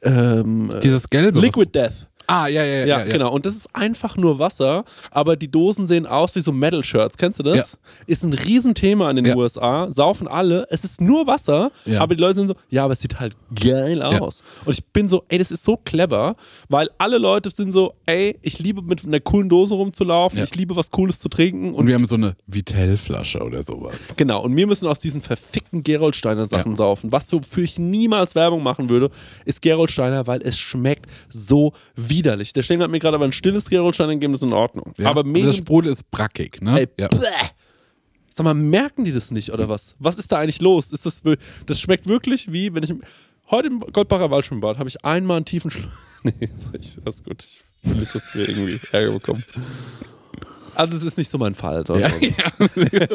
ähm, äh, Dieses gelbe. Liquid Death. Ah, ja, ja, ja. Ja, genau. Und das ist einfach nur Wasser, aber die Dosen sehen aus wie so Metal-Shirts. Kennst du das? Ja. Ist ein Riesenthema in den Ja. USA. Saufen alle. Es ist nur Wasser, Ja. aber die Leute sind so, ja, aber es sieht halt geil Ja. aus. Und ich bin so, ey, das ist so clever, weil alle Leute sind so, ey, ich liebe mit einer coolen Dose rumzulaufen, Ja. ich liebe was Cooles zu trinken. Und Und, wir haben so eine Vitell-Flasche oder sowas. genau, und wir müssen aus diesen verfickten Geroldsteiner Sachen Ja. saufen. Was wofür ich niemals Werbung machen würde, ist Geroldsteiner, weil es schmeckt so widerlich. Der Stengel hat mir gerade aber ein stilles Geroldsteiner gegeben, das ist in Ordnung. Ja? Aber also das Sprudel ist brackig, ne? ey, ja. Sag mal, merken die das nicht oder was? Was ist da eigentlich los? Ist das, das schmeckt wirklich wie, wenn ich heute im Goldbacher Waldschwimmbad habe ich einmal einen tiefen Schluck. *laughs* nee, das ist gut. Ich will nicht, dass wir irgendwie Ärger bekommen. Also es ist nicht so mein Fall. Ja, *laughs* ja.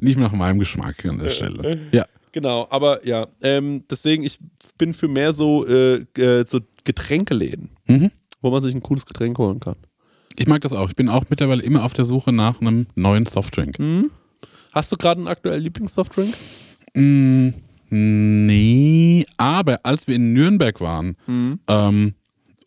Nicht nach meinem Geschmack an der Stelle. Ja. Genau, aber ja, ähm, deswegen, ich bin für mehr so, äh, äh, so Getränkeläden, Mhm. Wo man sich ein cooles Getränk holen kann. Ich mag das auch. Ich bin auch mittlerweile immer auf der Suche nach einem neuen Softdrink. Hast du gerade einen aktuellen Lieblingssoftdrink? Mm, nee, aber als wir in Nürnberg waren ähm,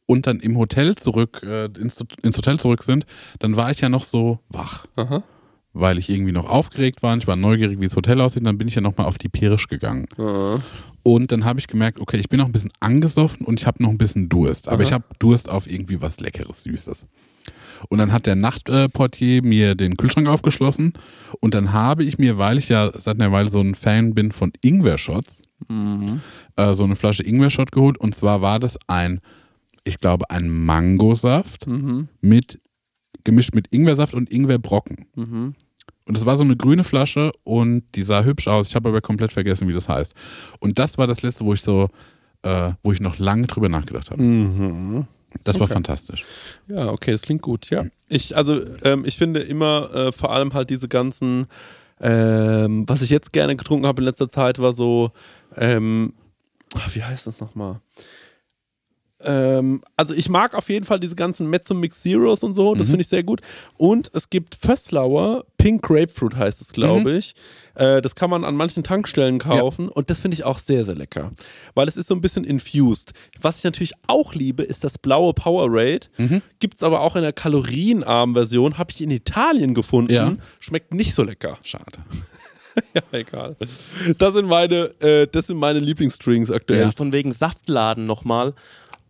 und dann im Hotel zurück, äh, ins, ins Hotel zurück sind, dann war ich ja noch so wach. Aha. weil ich irgendwie noch aufgeregt war. und Ich war neugierig, wie das Hotel aussieht. Und dann bin ich ja nochmal auf die Pirisch gegangen. Und dann habe ich gemerkt, okay, ich bin noch ein bisschen angesoffen und ich habe noch ein bisschen Durst. Aber ich habe Durst auf irgendwie was Leckeres, Süßes. Und dann hat der Nachtportier mir den Kühlschrank aufgeschlossen. Und dann habe ich mir, weil ich ja seit einer Weile so ein Fan bin von Ingwer-Shots, äh, so eine Flasche Ingwer-Shot geholt. Und zwar war das ein, ich glaube, ein Mangosaft mit gemischt mit Ingwersaft und Ingwerbrocken. Und das war so eine grüne Flasche und die sah hübsch aus. Ich habe aber komplett vergessen, wie das heißt. Und das war das letzte, wo ich so, äh, wo ich noch lange drüber nachgedacht habe. Das war fantastisch. Ja, okay, das klingt gut, ja. Ich, also, ähm, ich finde immer, äh, vor allem halt diese ganzen, ähm, was ich jetzt gerne getrunken habe in letzter Zeit, war so, ähm, ach, wie heißt das nochmal? Ähm, also ich mag auf jeden Fall diese ganzen Mezzo Mix Zeros und so, das finde ich sehr gut. Und es gibt Fösslauer, Pink Grapefruit heißt es, glaube ich. Äh, das kann man an manchen Tankstellen kaufen und das finde ich auch sehr, sehr lecker. Weil es ist so ein bisschen infused. Was ich natürlich auch liebe, ist das blaue Powerade. Gibt es aber auch in der kalorienarmen Version, habe ich in Italien gefunden. Ja. Schmeckt nicht so lecker. Schade. *laughs* ja, egal. Das sind meine, äh, das sind meine Lieblingsdrinks aktuell. Ja. Von wegen Saftladen nochmal.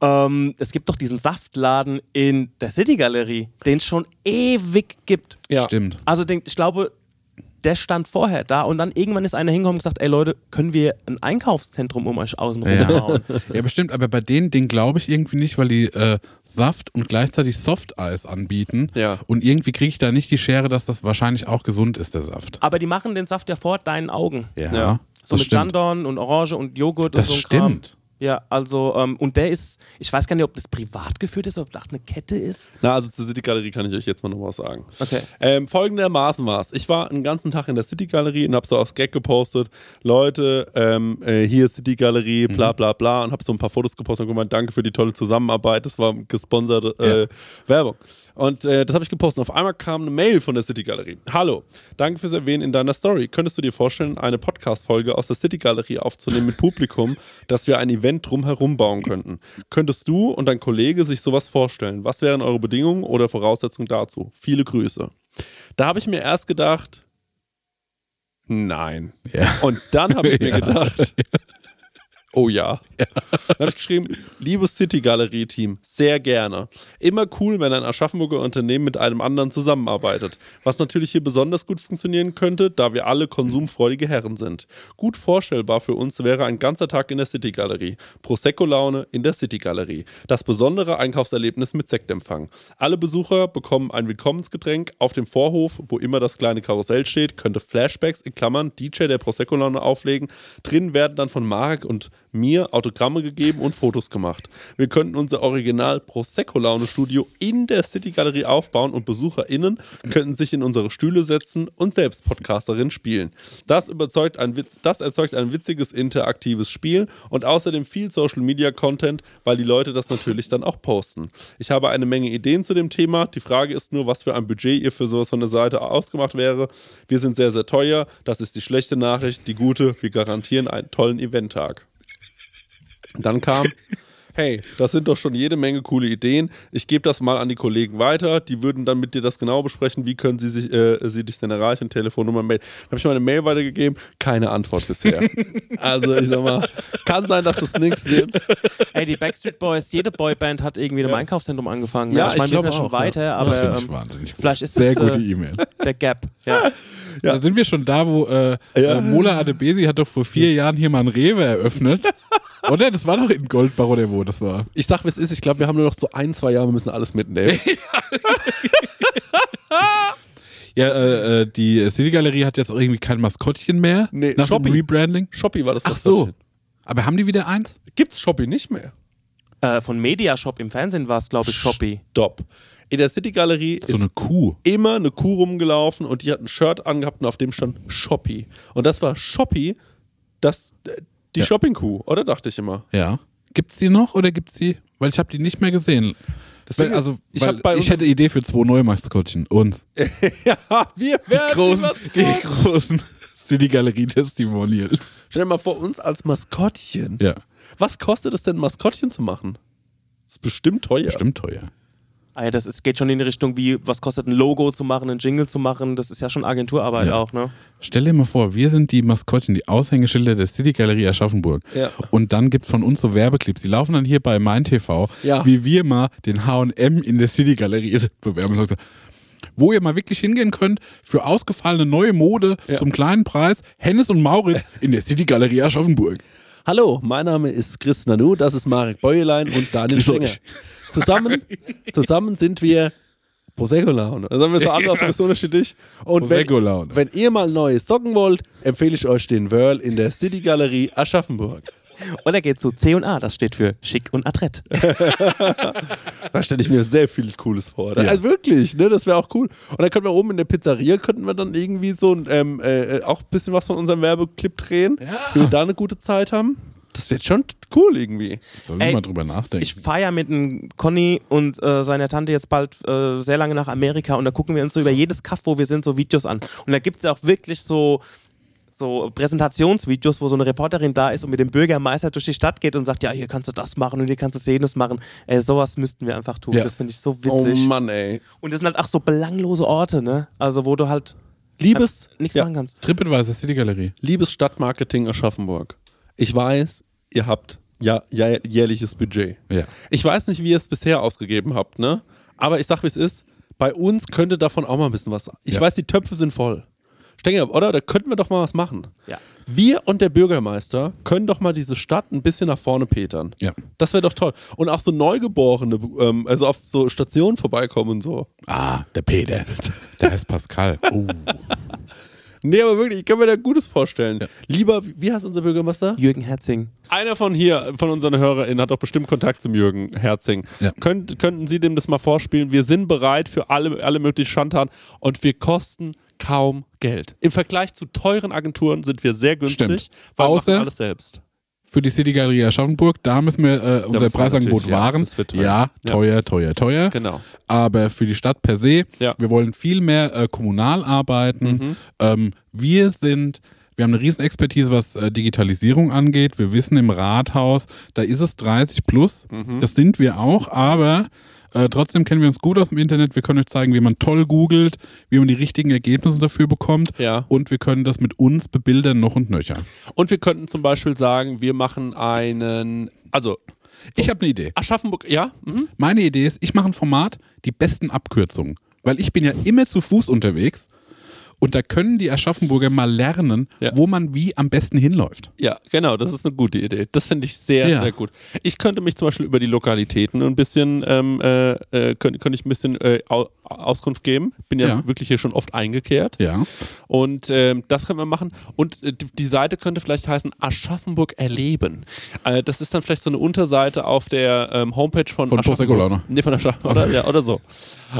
Ähm, es gibt doch diesen Saftladen in der City Galerie, den es schon ewig gibt. Ja. Stimmt. Also den, ich glaube, der stand vorher da und dann irgendwann ist einer hingekommen und gesagt, ey Leute, können wir ein Einkaufszentrum um euch außen rum Ja. bauen? *laughs* Ja, bestimmt, aber bei denen, den glaube ich irgendwie nicht, weil die äh, Saft und gleichzeitig Softeis anbieten. Ja. Und irgendwie kriege ich da nicht die Schere, dass das wahrscheinlich auch gesund ist, der Saft. Aber die machen den Saft ja vor deinen Augen. Ja, Ja. So das mit stimmt. Sandorn und Orange und Joghurt Das und so ein Kram. Ja, also, ähm, und der ist, ich weiß gar nicht, ob das privat geführt ist, ob das eine Kette ist. Na, also zur City Galerie kann ich euch jetzt mal noch was sagen. Okay. Ähm, folgendermaßen war es. Ich war einen ganzen Tag in der City Galerie und habe so aufs Gag gepostet, Leute, ähm, äh, hier ist City Galerie, bla bla bla und habe so ein paar Fotos gepostet und gemeint, danke für die tolle Zusammenarbeit. Das war gesponserte äh, Werbung. Und äh, das habe ich gepostet. Auf einmal kam eine Mail von der City Galerie. Hallo, danke fürs Erwähnen in deiner Story. Könntest du dir vorstellen, eine Podcast-Folge aus der City Galerie aufzunehmen mit Publikum, dass wir ein Event drumherum bauen könnten? Könntest du und dein Kollege sich sowas vorstellen? Was wären eure Bedingungen oder Voraussetzungen dazu? Viele Grüße. Da habe ich mir erst gedacht, nein. Ja. Und dann habe ich mir *laughs* Ja. gedacht, oh ja. *laughs* Dann habe ich geschrieben, liebes City-Galerie-Team, sehr gerne. Immer cool, wenn ein Aschaffenburger Unternehmen mit einem anderen zusammenarbeitet. Was natürlich hier besonders gut funktionieren könnte, da wir alle konsumfreudige Herren sind. Gut vorstellbar für uns wäre ein ganzer Tag in der City-Galerie. Prosecco-Laune in der City-Galerie. Das besondere Einkaufserlebnis mit Sektempfang. Alle Besucher bekommen ein Willkommensgetränk auf dem Vorhof, wo immer das kleine Karussell steht, könnte Flashbacks in Klammern DJ der Prosecco-Laune auflegen. Drin werden dann von Marek und mir Autogramme gegeben und Fotos gemacht. Wir könnten unser Original Prosecco-Laune-Studio in der City-Galerie aufbauen und BesucherInnen könnten sich in unsere Stühle setzen und selbst Podcasterin spielen. Das, überzeugt ein Witz, das erzeugt ein witziges, interaktives Spiel und außerdem viel Social-Media-Content, weil die Leute das natürlich dann auch posten. Ich habe eine Menge Ideen zu dem Thema. Die Frage ist nur, was für ein Budget ihr für sowas von der Seite ausgemacht wäre. Wir sind sehr, sehr teuer. Das ist die schlechte Nachricht. Die gute, wir garantieren einen tollen Eventtag. Dann kam, *laughs* hey, das sind doch schon jede Menge coole Ideen. Ich gebe das mal an die Kollegen weiter. Die würden dann mit dir das genau besprechen. Wie können sie sich, äh, sie dich denn erreichen? Telefonnummer, Mail. Dann habe ich meine Mail weitergegeben. Keine Antwort bisher. *laughs* also ich sag mal, kann sein, dass das nichts wird. Ey, die Backstreet Boys, jede Boyband hat irgendwie in einem Einkaufszentrum angefangen. Ja, ne? ich meine, wir sind ja glaube schon auch, weiter, das aber finde ich ähm, vielleicht ist Sehr das gute äh, E-Mail. der Gap. Ja. *laughs* Da sind wir schon da, wo äh, äh, Mola Adebesi hat doch vor vier Jahren hier mal ein Rewe eröffnet. *laughs* Oder? Das war doch in Goldbach oder wo das war. Ich sag, wie es ist. Ich glaube, wir haben nur noch so ein, zwei Jahre. Wir müssen alles mitnehmen. *laughs* Ja, äh, äh, die City Galerie hat jetzt auch irgendwie kein Maskottchen mehr. Nee, nach Shopee. dem Rebranding. Shopee war das Ach so. Aber haben die wieder eins? Gibt's Shopee nicht mehr? Äh, von Mediashop im Fernsehen war es, glaube ich, Shopee. Stopp. In der City Galerie So ist eine Kuh. immer eine Kuh rumgelaufen und die hat ein Shirt angehabt und auf dem stand Shopee. Und das war Shopee, das, äh, die Ja. Shopping-Kuh, oder dachte ich immer? Ja. Gibt's die noch oder gibt's die? Weil ich habe die nicht mehr gesehen. Deswegen Weil, also, ich weil ich hätte Idee für zwei neue Maskottchen. Uns. *laughs* ja, wir werden großen, die die Maskottchen. großen *laughs* City Galerie Testimonials. Stell dir mal vor, uns als Maskottchen. Ja. Was kostet es denn, Maskottchen zu machen? ist bestimmt teuer. Bestimmt teuer. Ah ja, das ist, geht schon in die Richtung, wie, was kostet ein Logo zu machen, ein Jingle zu machen. Das ist ja schon Agenturarbeit Ja. auch, ne? Stell dir mal vor, wir sind die Maskottchen, die Aushängeschilder der City Galerie Aschaffenburg. Ja. Und dann gibt es von uns so Werbeclips. Die laufen dann hier bei Mein TV, Ja. wie wir mal den HM in der City Galerie *laughs* bewerben. So, Wo ihr mal wirklich hingehen könnt für ausgefallene neue Mode zum kleinen Preis. Hennes und Mauritz in der City Galerie Aschaffenburg. Hallo, mein Name ist Chris Nanu, das ist Marek Bäuerlein und Daniel Stenger. Zusammen, *laughs* zusammen sind wir Prosecco-Laune. Das haben wir so anders, ja. so unterschiedlich. Und wenn, Prosecco-Laune. wenn ihr mal Neues Socken wollt, empfehle ich euch den Whirl in der City Galerie Aschaffenburg. Oder geht zu C&A, das steht für schick und adrett. *laughs* Da stelle ich mir sehr viel Cooles vor. Ja. Also wirklich, ne? Das wäre auch cool. Und dann könnten wir oben in der Pizzeria, könnten wir dann irgendwie so ein, ähm, äh, auch ein bisschen was von unserem Werbeclip drehen. Ja. Wie wir da eine gute Zeit haben. Das wird schon cool irgendwie. Sollen wir mal drüber nachdenken. Ich fahre ja mit dem Conny und äh, seiner Tante jetzt bald äh, sehr lange nach Amerika und da gucken wir uns so über jedes Kaff, wo wir sind, so Videos an. Und da gibt es ja auch wirklich so, so Präsentationsvideos, wo so eine Reporterin da ist und mit dem Bürgermeister durch die Stadt geht und sagt, ja, hier kannst du das machen und hier kannst du jenes machen. Ey, sowas müssten wir einfach tun. Ja. Das finde ich so witzig. Oh Mann, ey. und das sind halt auch so belanglose Orte, ne? Also wo du halt Liebes, nichts ja, machen kannst. TripAdvisor City Galerie. liebes Stadtmarketing Aschaffenburg. Ich weiß, ihr habt ja, ja jährliches Budget. Ja. Ich weiß nicht, wie ihr es bisher ausgegeben habt, ne? Aber ich sag, wie es ist. Bei uns könnte davon auch mal ein bisschen was. Ich Ja. weiß, die Töpfe sind voll. Stenger, oder? Da könnten wir doch mal was machen. Ja. Wir und der Bürgermeister können doch mal diese Stadt ein bisschen nach vorne petern. Ja. Das wäre doch toll. Und auch so Neugeborene, ähm, also auf so Stationen vorbeikommen und so. Ah, der Peter. Der heißt Pascal. Oh. *laughs* Nee, aber wirklich, ich kann mir da Gutes vorstellen. Lieber, wie heißt unser Bürgermeister? Jürgen Herzing. Einer von hier, von unseren HörerInnen, hat doch bestimmt Kontakt zum Jürgen Herzing. Ja. Könnt, könnten Sie dem das mal vorspielen? Wir sind bereit für alle, alle möglichen Schandtaten und wir kosten kaum Geld. Im Vergleich zu teuren Agenturen sind wir sehr günstig, Stimmt. weil wir Außer- machen alles selbst. Für die City Galerie Aschaffenburg, da müssen wir äh, unser wir Preisangebot ja, wahren. teuer. Ja, Ja. teuer, teuer, teuer. Genau. Aber für die Stadt per se, Ja. wir wollen viel mehr äh, kommunal arbeiten. Mhm. Ähm, wir sind, wir haben eine riesen Expertise, was äh, Digitalisierung angeht. Wir wissen im Rathaus, da ist es 30 plus. Mhm. Das sind wir auch, aber äh, trotzdem kennen wir uns gut aus dem Internet. Wir können euch zeigen, wie man toll googelt, wie man die richtigen Ergebnisse dafür bekommt. Ja. Und wir können das mit uns bebildern noch und nöcher. Und wir könnten zum Beispiel sagen, wir machen einen, also Ich habe eine Idee. Aschaffenburg, ja? Mhm. Meine Idee ist, ich mache ein Format, die besten Abkürzungen. Weil ich bin ja immer zu Fuß unterwegs und da können die Aschaffenburger mal lernen, Ja. wo man wie am besten hinläuft. Ja, genau, das ist eine gute Idee. Das finde ich sehr, Ja. sehr gut. Ich könnte mich zum Beispiel über die Lokalitäten ein bisschen, ähm, äh, äh, könnte, könnte ich ein bisschen äh, Au Auskunft geben. Bin ja, Ja. wirklich hier schon oft eingekehrt. Ja. Und ähm, das können wir machen. Und äh, die- Seite könnte vielleicht heißen Aschaffenburg erleben. Äh, das ist dann vielleicht so eine Unterseite auf der ähm, Homepage von, Von Aschaffenburg. Prosecco Laune. Nee, von Aschaffenburg. Oder, ja, oder so.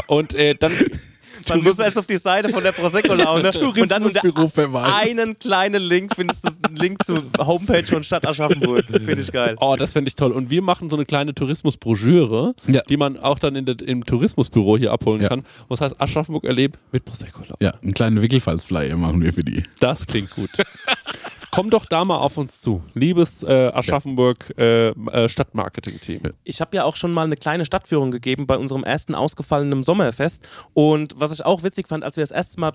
Und äh, dann *laughs* *laughs* Man muss erst auf die Seite von der Prosecco-Laune *laughs* und dann unter einen kleinen Link findest du einen Link zur Homepage von Stadt Aschaffenburg. *laughs* Finde ich geil. Oh, das fände ich toll. Und wir machen so eine kleine Tourismusbroschüre, Ja. die man auch dann in der, im Tourismusbüro hier abholen Ja. kann. Was heißt Aschaffenburg erleben mit Prosecco. Ja, einen kleinen Wickelfalsflyer machen wir für die. Das klingt gut. Komm doch da mal auf uns zu, liebes äh, Aschaffenburg äh, äh, Stadtmarketing-Team. Ich habe ja auch schon mal eine kleine Stadtführung gegeben bei unserem ersten ausgefallenen Sommerfest. Und was ich auch witzig fand, als wir das erste Mal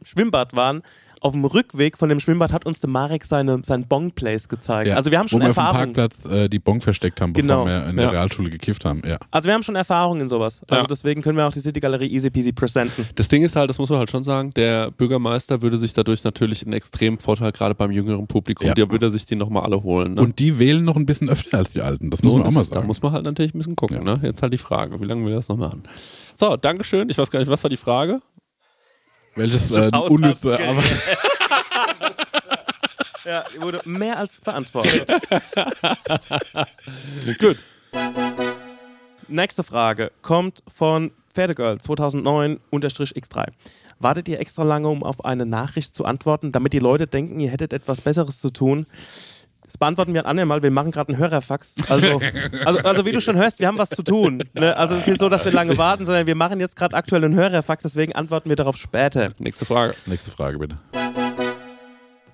im Schwimmbad waren, auf dem Rückweg von dem Schwimmbad hat uns der Marek seine, sein Bong-Place gezeigt. Ja. Also wir haben schon Wo wir auf Erfahrung. dem Parkplatz äh, die Bon versteckt haben, bevor Genau. wir in der Ja. Realschule gekifft haben. Ja. Also wir haben schon Erfahrung in sowas. Also Ja. deswegen können wir auch die City Galerie easy peasy presenten. Das Ding ist halt, das muss man halt schon sagen, der Bürgermeister würde sich dadurch natürlich einen extremen Vorteil, gerade beim jüngeren Publikum, Ja. der würde sich die nochmal alle holen. Ne? Und die wählen noch ein bisschen öfter als die Alten. Das muss So, man auch mal ist- Da sagen. muss man halt natürlich ein bisschen gucken. Ne? Jetzt halt die Frage, wie lange wir das noch machen. So, Dankeschön. Ich weiß gar nicht, was war die Frage? Welches äh, unnütze. Arbeit. *laughs* Ja, wurde mehr als beantwortet. *laughs* Gut. Nächste Frage kommt von Pferdegirl 2009-X3. Wartet ihr extra lange, um auf eine Nachricht zu antworten, damit die Leute denken, ihr hättet etwas Besseres zu tun? Das beantworten wir an andermal. Wir machen gerade einen Hörerfax. Also, also, also wie du schon hörst, wir haben was zu tun. Ne? Also es ist nicht so, dass wir lange warten, sondern wir machen jetzt gerade aktuell einen Hörerfax, deswegen antworten wir darauf später. Nächste Frage. Nächste Frage bitte.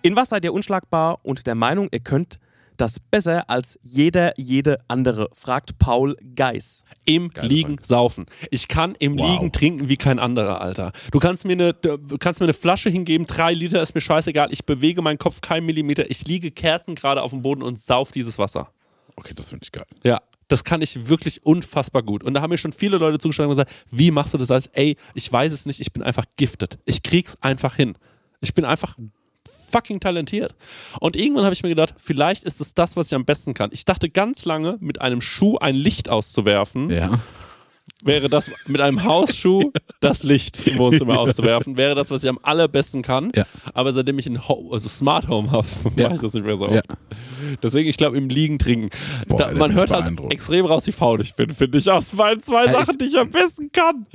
In was seid ihr unschlagbar und der Meinung, ihr könnt das besser als jeder, jede andere? Fragt Paul Geis. Im Liegen saufen. Ich kann im Wow. Liegen trinken wie kein anderer, Alter. Du kannst mir eine, kannst mir eine Flasche hingeben, drei Liter, ist mir scheißegal. Ich bewege meinen Kopf keinen Millimeter. Ich liege kerzengerade auf dem Boden und sauf dieses Wasser. Okay, das finde ich geil. Ja, das kann ich wirklich unfassbar gut. Und da haben mir schon viele Leute zugeschaut und gesagt, wie machst du das? Als, ey, ich weiß es nicht, ich bin einfach gifted. Ich krieg's einfach hin. Ich bin einfach fucking talentiert. Und irgendwann habe ich mir gedacht, vielleicht ist es das, was ich am besten kann. Ich dachte ganz lange, mit einem Schuh ein Licht auszuwerfen, Ja. Wäre das mit einem Hausschuh *laughs* das Licht im Wohnzimmer auszuwerfen, wäre das, was ich am allerbesten kann. Ja. Aber seitdem ich ein Ho also Smart Home habe, *laughs* Ja. mache ich das nicht mehr so Ja. oft. Deswegen, ich glaube, im Liegen trinken. Boah, da, man hört halt extrem raus, wie faul ich bin, finde ich. Aus meinen zwei Ja, Sachen, die ich am besten kann.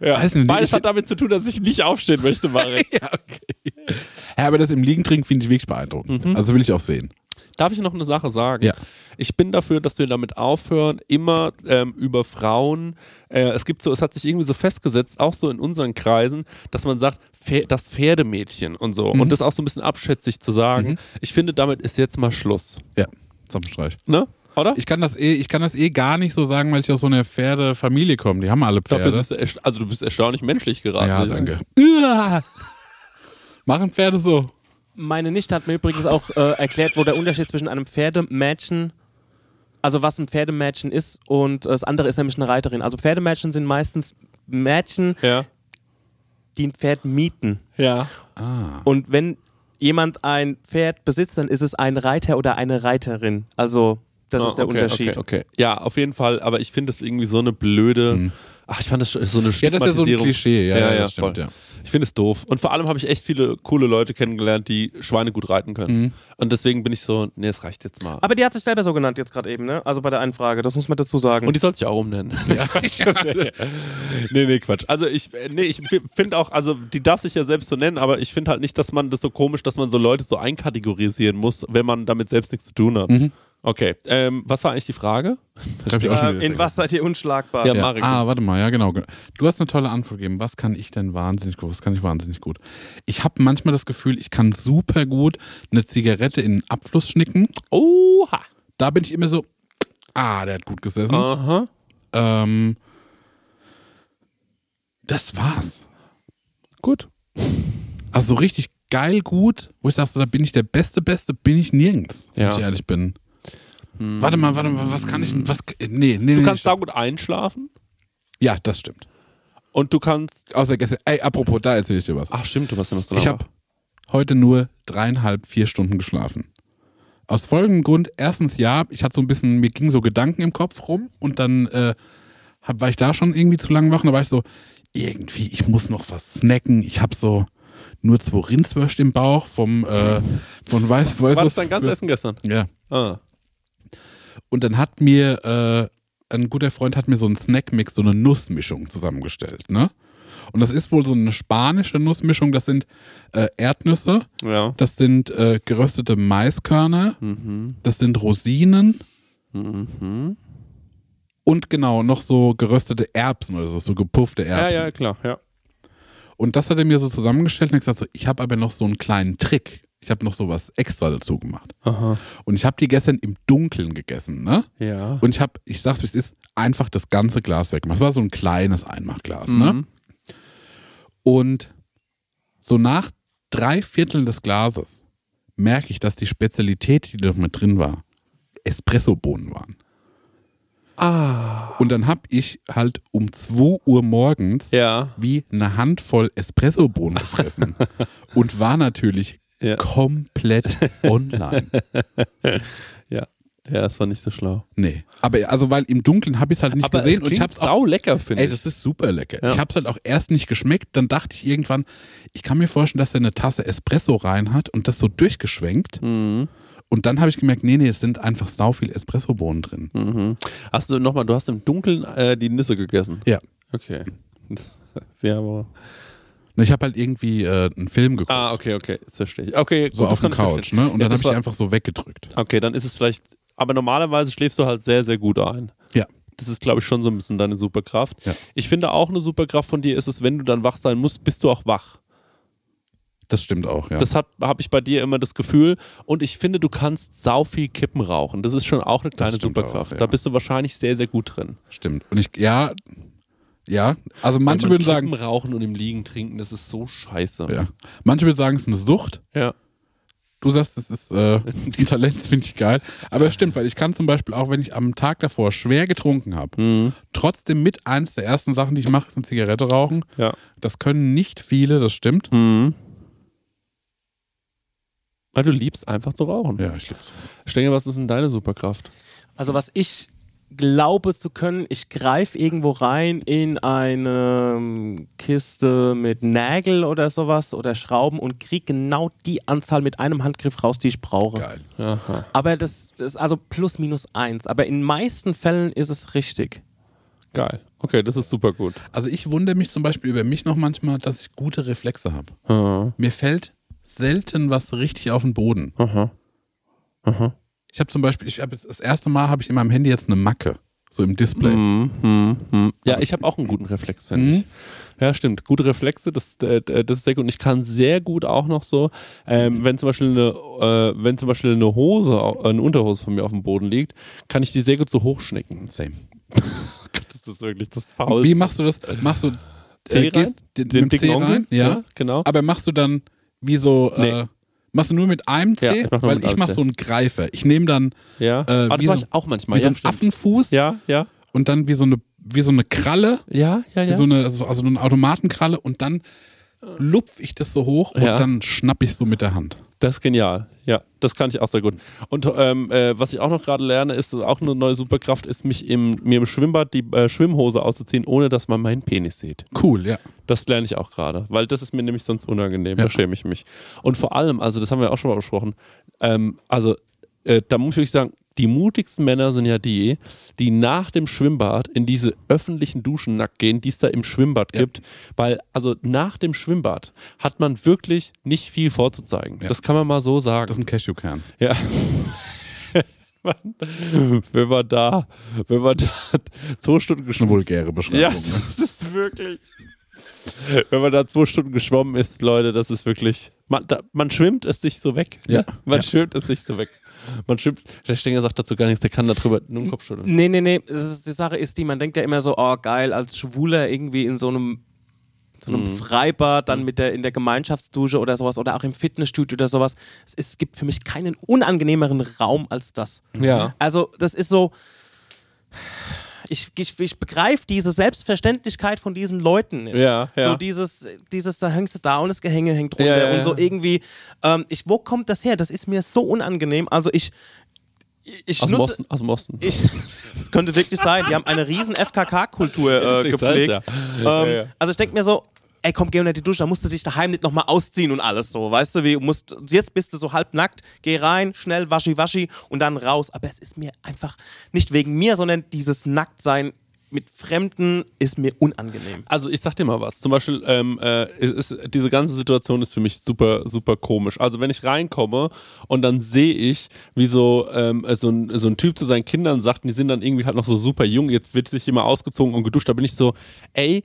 Ja. Weiß nicht, Beides hat damit zu tun, dass ich nicht aufstehen möchte, *laughs* Marek. Ja, okay. Ja, aber das im Liegen trinken finde ich wirklich beeindruckend. Also will ich auch sehen. Darf ich noch eine Sache sagen? Ja. Ich bin dafür, dass wir damit aufhören, immer ähm, über Frauen. Äh, es gibt so, es hat sich irgendwie so festgesetzt, auch so in unseren Kreisen, dass man sagt, das Pferdemädchen und so. Und das auch so ein bisschen abschätzig zu sagen. Ich finde, damit ist jetzt mal Schluss. Ja, Zapfenstreich. Ne? Oder? Ich kann das eh, ich kann das eh gar nicht so sagen, weil ich aus so einer Pferdefamilie komme. Die haben alle Pferde. Dafür also du bist erstaunlich menschlich geraten. ja, danke. Uah. *laughs* Machen Pferde so. Meine Nichte hat mir übrigens auch äh, erklärt, wo der Unterschied zwischen einem Pferdemädchen, also was ein Pferdemädchen ist und das andere ist nämlich eine Reiterin. Also Pferdemädchen sind meistens Mädchen, Ja. die ein Pferd mieten. Ja. Und wenn jemand ein Pferd besitzt, dann ist es ein Reiter oder eine Reiterin. Also das Ah, ist der okay, Unterschied. Okay, okay. Ja, auf jeden Fall, aber ich finde das irgendwie so eine blöde. Ach, ich fand das so eine Ja, das ist ja so ein. Klischee. Ja, ja, das voll. stimmt, ja. Ich finde es doof. Und vor allem habe ich echt viele coole Leute kennengelernt, die Schweine gut reiten können. Mhm. Und deswegen bin ich so, nee, es reicht jetzt mal. Aber die hat sich selber so genannt jetzt gerade eben, ne? Also bei der einen Frage, das muss man dazu sagen. und die soll sich auch umnennen. *laughs* Ja. nee, nee, Quatsch. Also ich, nee, ich finde auch, also die darf sich ja selbst so nennen, aber ich finde halt nicht, dass man das so komisch, dass man so Leute so einkategorisieren muss, wenn man damit selbst nichts zu tun hat. Mhm. Okay, ähm, was war eigentlich die Frage? Hab ich auch schon äh, wieder in was seid ihr unschlagbar? Ja, Ja. Marek. Ah, warte mal, ja genau. Du hast eine tolle Antwort gegeben. Was kann ich denn wahnsinnig gut? Was kann ich wahnsinnig gut? Ich habe manchmal das Gefühl, ich kann super gut eine Zigarette in einen Abfluss schnicken. Oha. Da bin ich immer so, ah, der hat gut gesessen. Aha. Ähm, das war's. Gut. Also so richtig geil gut, wo ich sage, so, da bin ich der beste, beste, bin ich nirgends, wenn Ja. ich ehrlich bin. Warte mal, warte mal, was kann ich denn, was, nee, nee, Du nee, kannst stopp. saugut einschlafen Ja, das stimmt. und du kannst. Außer gestern, ey, apropos, da erzähle ich dir was. Ach, stimmt, du warst ja noch so Ich habe heute nur dreieinhalb, vier Stunden geschlafen. Aus folgendem Grund, erstens ja, ich hatte so ein bisschen, mir gingen so Gedanken im Kopf rum und dann äh, hab, war ich da schon irgendwie zu lang wach und da war ich so, irgendwie, ich muss noch was snacken. Ich habe so nur zwei Rindswürste im Bauch vom, äh, von Weiß, weiß War das was- dein ganzes Essen gestern? Ja. Ah. Und dann hat mir, äh, ein guter Freund hat mir so einen Snackmix, so eine Nussmischung zusammengestellt, ne? Und das ist wohl so eine spanische Nussmischung, das sind äh, Erdnüsse, Ja. das sind äh, geröstete Maiskörner, Mhm. das sind Rosinen Mhm. und genau noch so geröstete Erbsen oder so, so gepuffte Ja, Erbsen. ja, klar, ja. Und das hat er mir so zusammengestellt und ich gesagt, so, ich habe aber noch so einen kleinen Trick. Ich habe noch so was extra dazu gemacht. Aha. Und ich habe die gestern im Dunkeln gegessen, ne? Ja. Und ich habe, ich sag's wie es ist, einfach das ganze Glas weggemacht. Das war so ein kleines Einmachglas, ne? Mhm. Und so nach drei Vierteln des Glases merke ich, dass die Spezialität, die da mit drin war, Espressobohnen waren. Ah. Und dann habe ich halt um 2 Uhr morgens Ja. wie eine Handvoll Espressobohnen gefressen *laughs* und war natürlich Ja. komplett *laughs* online. Ja. Ja, das war nicht so schlau. Nee. Aber also, weil im Dunkeln habe ich es halt nicht Aber gesehen es und ich habe es sau lecker, finde Ey, ich. das ist super lecker. Ja. Ich habe es halt auch erst nicht geschmeckt. Dann dachte ich irgendwann, ich kann mir vorstellen, dass er eine Tasse Espresso rein hat und das so durchgeschwenkt. Mhm. Und dann habe ich gemerkt, nee, nee, es sind einfach sau viel Espressobohnen drin. Mhm. Hast du nochmal, du hast im Dunkeln äh, die Nüsse gegessen? Ja. Okay. *laughs* Ja, aber. Und Ich habe halt irgendwie äh, einen Film geguckt, Ah, okay, okay, das verstehe ich. Okay, so gut, auf das dem Couch, ne? Und Ja, dann habe ich war- einfach so weggedrückt. Okay, dann ist es vielleicht, aber normalerweise schläfst du halt sehr, sehr gut ein. Ja. Das ist, glaube ich, schon so ein bisschen deine Superkraft. Ja. Ich finde auch eine Superkraft von dir ist es, wenn du dann wach sein musst, bist du auch wach. Das stimmt auch, ja. Das habe hab ich bei dir immer das Gefühl. Und ich finde, du kannst sau viel Kippen rauchen. Das ist schon auch eine kleine Superkraft. auch, ja. Da bist du wahrscheinlich sehr, sehr gut drin. stimmt. Und ich, ja, ja, also manche würden sagen, Kippen rauchen und im Liegen trinken, das ist so scheiße. ja. Manche würden sagen, es ist eine Sucht. Ja. Du sagst, es ist äh, *laughs* ein Talent, das finde ich geil. Aber es stimmt, weil ich kann zum Beispiel auch, wenn ich am Tag davor schwer getrunken habe, Mhm. trotzdem mit eins der ersten Sachen, die ich mache, ist eine Zigarette rauchen. Ja. Das können nicht viele, das stimmt. Mhm. Weil du liebst einfach zu rauchen. Ja, ich lieb's. Stenger, was ist denn deine Superkraft? Also was ich glaube zu können, ich greife irgendwo rein in eine ähm, Kiste mit Nägel oder sowas oder Schrauben und kriege genau die Anzahl mit einem Handgriff raus, die ich brauche. Geil. Aha. Aber das ist also plus minus eins. Aber in meisten Fällen ist es richtig. Geil. Okay, das ist super gut. Also ich wundere mich zum Beispiel über mich noch manchmal, dass ich gute Reflexe habe. Aha. Mir fällt selten was richtig auf den Boden. Aha. Aha. Ich habe zum Beispiel, ich habe jetzt das erste Mal habe ich in meinem Handy jetzt eine Macke, so im Display. Mhm, mhm, mhm. Ja, ich habe auch einen guten Reflex, finde Mhm. ich. Ja, stimmt. Gute Reflexe, das, äh, das ist sehr gut. Und ich kann sehr gut auch noch so, ähm, wenn zum Beispiel eine, äh, wenn zum Beispiel eine Hose, äh, eine Unterhose von mir auf dem Boden liegt, kann ich die sehr gut so hochschnecken. Same. *laughs* Das ist wirklich das Faulste. Wie machst du das? Machst du rein? gehst den, Den dicken rein? Onkel? Ja. genau. Aber machst du dann wie so, Nee. äh, machst du nur mit einem C? Ja, ich mach Weil mit ich einem mach C. so einen Greifer. Ich nehme dann Ja. Äh, das wie mache so- ich auch manchmal. wie so ja, einen stimmt. Affenfuß Ja, ja. und dann wie so eine, wie so eine Kralle, Ja, ja, wie ja. so eine, also also eine Automatenkralle und dann lupf ich das so hoch Ja. und dann schnapp ich so mit der Hand. Das ist genial. Ja, das kann ich auch sehr gut. Und ähm, äh, was ich auch noch gerade lerne, ist auch eine neue Superkraft, ist mich im, mir im Schwimmbad die äh, Schwimmhose auszuziehen, ohne dass man meinen Penis sieht. Cool, ja. Das lerne ich auch gerade, weil das ist mir nämlich sonst unangenehm. Ja. Da schäme ich mich. Und vor allem, also das haben wir auch schon mal besprochen, ähm, also äh, da muss ich wirklich sagen, die mutigsten Männer sind ja die, die nach dem Schwimmbad in diese öffentlichen Duschen nackt gehen, die es da im Schwimmbad Ja. gibt. Weil, also nach dem Schwimmbad hat man wirklich nicht viel vorzuzeigen. Ja. Das kann man mal so sagen. Das ist ein Cashewkern. Ja. *laughs* wenn man da, wenn man da zwei Stunden Eine geschwommen vulgäre Ja, Beschreibung. ne? *laughs* das ist wirklich. Wenn man da zwei Stunden geschwommen ist, Leute, das ist wirklich. Man, da, man schwimmt es sich so weg. Ja. Man Ja. schwimmt es sich so weg. Man schwimmt. Der Stenger sagt dazu gar nichts, der kann darüber nur den Kopf schütteln. Nee, nee, nee. Ist, die Sache ist die, man denkt ja immer so, oh geil, als Schwuler irgendwie in so einem, so einem Freibad, dann mit der, in der Gemeinschaftsdusche oder sowas oder auch im Fitnessstudio oder sowas. Es, ist, es gibt für mich keinen unangenehmeren Raum als das. Ja. Also, das ist so. Ich, ich, ich begreife diese Selbstverständlichkeit von diesen Leuten nicht. Ja, ja. So dieses, dieses, da hängst du da und das Gehänge hängt runter Ja, ja, und so irgendwie. Ähm, ich, wo kommt das her? Das ist mir so unangenehm. Also ich. Ich Aus nutze, Osten. Aus dem Osten. ich, *laughs* das könnte wirklich sein. Die haben eine riesen FKK-Kultur äh, gepflegt. ja. Ähm, Ja, ja. Also ich denke mir so, ey komm, geh unter die Dusche, da musst du dich daheim nicht nochmal ausziehen und alles so. Weißt du, wie musst, jetzt bist du so halb nackt, geh rein, schnell waschi waschi und dann raus. Aber es ist mir einfach nicht wegen mir, sondern dieses Nacktsein mit Fremden ist mir unangenehm. Also ich sag dir mal was. Zum Beispiel, ähm, äh, ist, diese ganze Situation ist für mich super, super komisch. Also wenn ich reinkomme und dann sehe ich, wie so, ähm, so, ein, so ein Typ zu seinen Kindern sagt, und die sind dann irgendwie halt noch so super jung, jetzt wird sich immer ausgezogen und geduscht, da bin ich so, ey,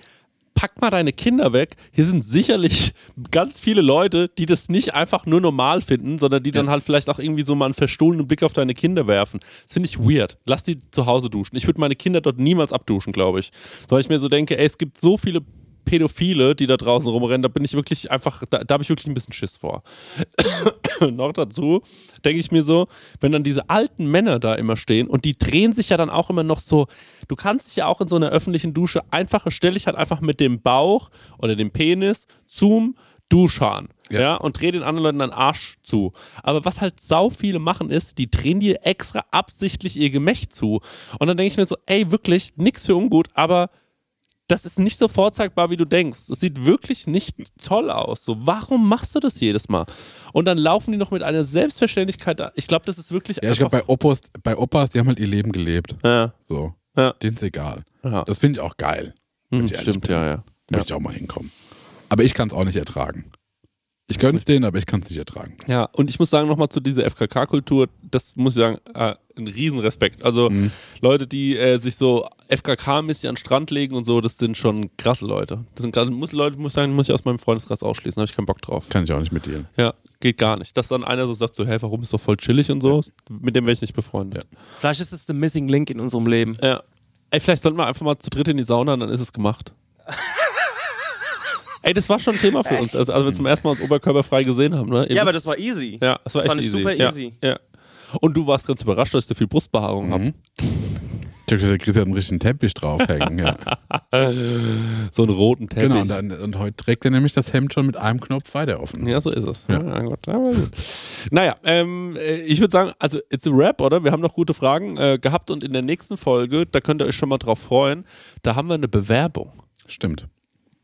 pack mal deine Kinder weg. Hier sind sicherlich ganz viele Leute, die das nicht einfach nur normal finden, sondern die dann halt vielleicht auch irgendwie so mal einen verstohlenen Blick auf deine Kinder werfen. Das finde ich weird. Lass die zu Hause duschen. Ich würde meine Kinder dort niemals abduschen, glaube ich. Weil ich mir so denke, ey, es gibt so viele Pädophile, die da draußen rumrennen, da bin ich wirklich einfach, da, da habe ich wirklich ein bisschen Schiss vor. *coughs* Noch dazu denke ich mir so, wenn dann diese alten Männer da immer stehen und die drehen sich ja dann auch immer noch so, du kannst dich ja auch in so einer öffentlichen Dusche einfach, stell dich halt einfach mit dem Bauch oder dem Penis zum Duschhahn. Ja. Ja. und dreh den anderen Leuten den Arsch zu. Aber was halt sau viele machen ist, die drehen dir extra absichtlich ihr Gemächt zu. Und dann denke ich mir so, ey, wirklich, nix für ungut, aber das ist nicht so vorzeigbar, wie du denkst. Es sieht wirklich nicht toll aus. So, warum machst du das jedes Mal? Und dann laufen die noch mit einer Selbstverständlichkeit. Ich glaube, das ist wirklich Ja, ich glaube, bei Opas, bei Opas, die haben halt ihr Leben gelebt. ja, So. Ja. Denen ist egal. ja. Das finde ich auch geil. Hm, ich stimmt, bin. ja, ja. ja. Möchte ich auch mal hinkommen. Aber ich kann es auch nicht ertragen. Ich gönne es denen, aber ich kann es nicht ertragen. Ja, und ich muss sagen, nochmal zu dieser FKK-Kultur, das muss ich sagen, äh, ein Riesenrespekt. Also Mhm. Leute, die äh, sich so FKK-mäßig an den Strand legen und so, das sind schon krasse Leute. Das sind gerade, muss Leute, muss ich sagen, muss ich aus meinem Freundeskreis ausschließen, da habe ich keinen Bock drauf. Kann ich auch nicht mit dir. Ja, geht gar nicht. Dass dann einer so sagt, so, hey, warum ist doch voll chillig und so, mit dem wäre ich nicht befreundet. Vielleicht ist es the missing link in unserem Leben. Ja. Ey, vielleicht sollten wir einfach mal zu dritt in die Sauna, dann ist es gemacht. *laughs* Ey, das war schon ein Thema für uns, also, als wir zum ersten Mal uns oberkörperfrei gesehen haben. Ne? Ihr Ja, aber das war easy. ja, das war das echt fand ich easy. super ja, easy. Ja. Und du warst ganz überrascht, dass ich so viel Brustbehaarung Mhm. habe. Ich hab gesagt, der Chris hat einen richtigen Teppich draufhängen. Ja. *laughs* So einen roten Teppich. genau, und, dann, und heute trägt er nämlich das Hemd schon mit einem Knopf weiter offen. Ja, so ist es. Ja. Ja. gut. Naja, ähm, äh, ich würde sagen, also it's a Rap, oder? Wir haben noch gute Fragen äh, gehabt und in der nächsten Folge, da könnt ihr euch schon mal drauf freuen, da haben wir eine Bewerbung. Stimmt.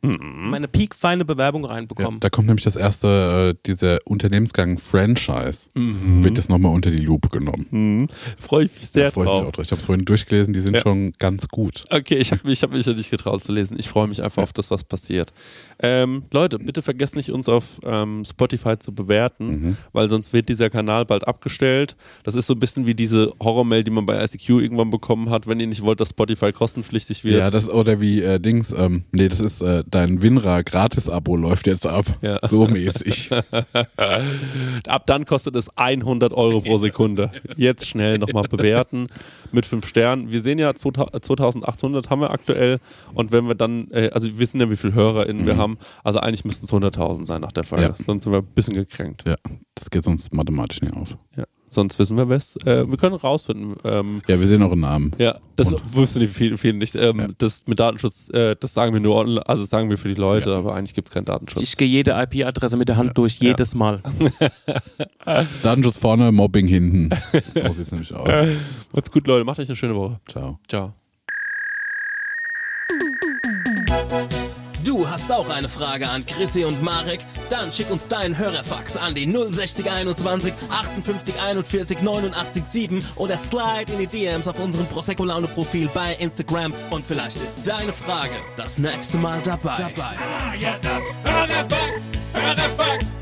Meine piekfeine Bewerbung Ja, reinbekommen. da kommt nämlich das erste, äh, dieser Unternehmensgang Franchise, Mhm. wird das nochmal unter die Lupe genommen. Freue ich mich sehr Da freue ich mich drauf. auch drauf. Ich habe es vorhin durchgelesen, die sind Ja. schon ganz gut. Okay, ich habe ich hab mich ja nicht getraut zu lesen. Ich freue mich einfach auf das, was passiert. Ähm, Leute, bitte vergesst nicht, uns auf ähm, Spotify zu bewerten, Mhm. weil sonst wird dieser Kanal bald abgestellt. Das ist so ein bisschen wie diese Horrormail, die man bei ICQ irgendwann bekommen hat, wenn ihr nicht wollt, dass Spotify kostenpflichtig wird. Ja, das oder wie äh, Dings, ähm, nee, das ist äh, dein Winra Gratis-Abo läuft jetzt ab. Ja. So mäßig. *laughs* Ab dann kostet es 100 Euro pro Sekunde. Jetzt schnell nochmal bewerten mit 5 Sternen. Wir sehen ja 2000 2800 haben wir aktuell und wenn wir dann, äh, also wir wissen ja, wie viele HörerInnen wir haben, also eigentlich müssten es 100.000 sein nach der Folge. Ja. Sonst sind wir ein bisschen gekränkt. ja, das geht sonst mathematisch nicht auf. Ja. Sonst wissen wir was. Äh, wir können rausfinden. Ähm, Ja, wir sehen auch einen Namen. ja, das Und- wussten die vielen, vielen nicht. Ähm, Ja. Das mit Datenschutz, äh, das sagen wir nur, online, also das sagen wir für die Leute, aber eigentlich gibt es keinen Datenschutz. Ich gehe jede IP-Adresse mit der Hand durch, jedes Mal. *laughs* Datenschutz vorne, Mobbing hinten. So sieht's nämlich aus. *laughs* Macht's gut, Leute. Macht euch eine schöne Woche. Ciao. Ciao. Du hast auch eine Frage an Chrissy und Marek? Dann schick uns deinen Hörerfax an die 06021 58 41 89 7 oder slide in die DMs auf unserem Prosecco Laune Profil bei Instagram und vielleicht ist deine Frage das nächste Mal dabei. Ah, ja, das Hörerfax, Hörerfax.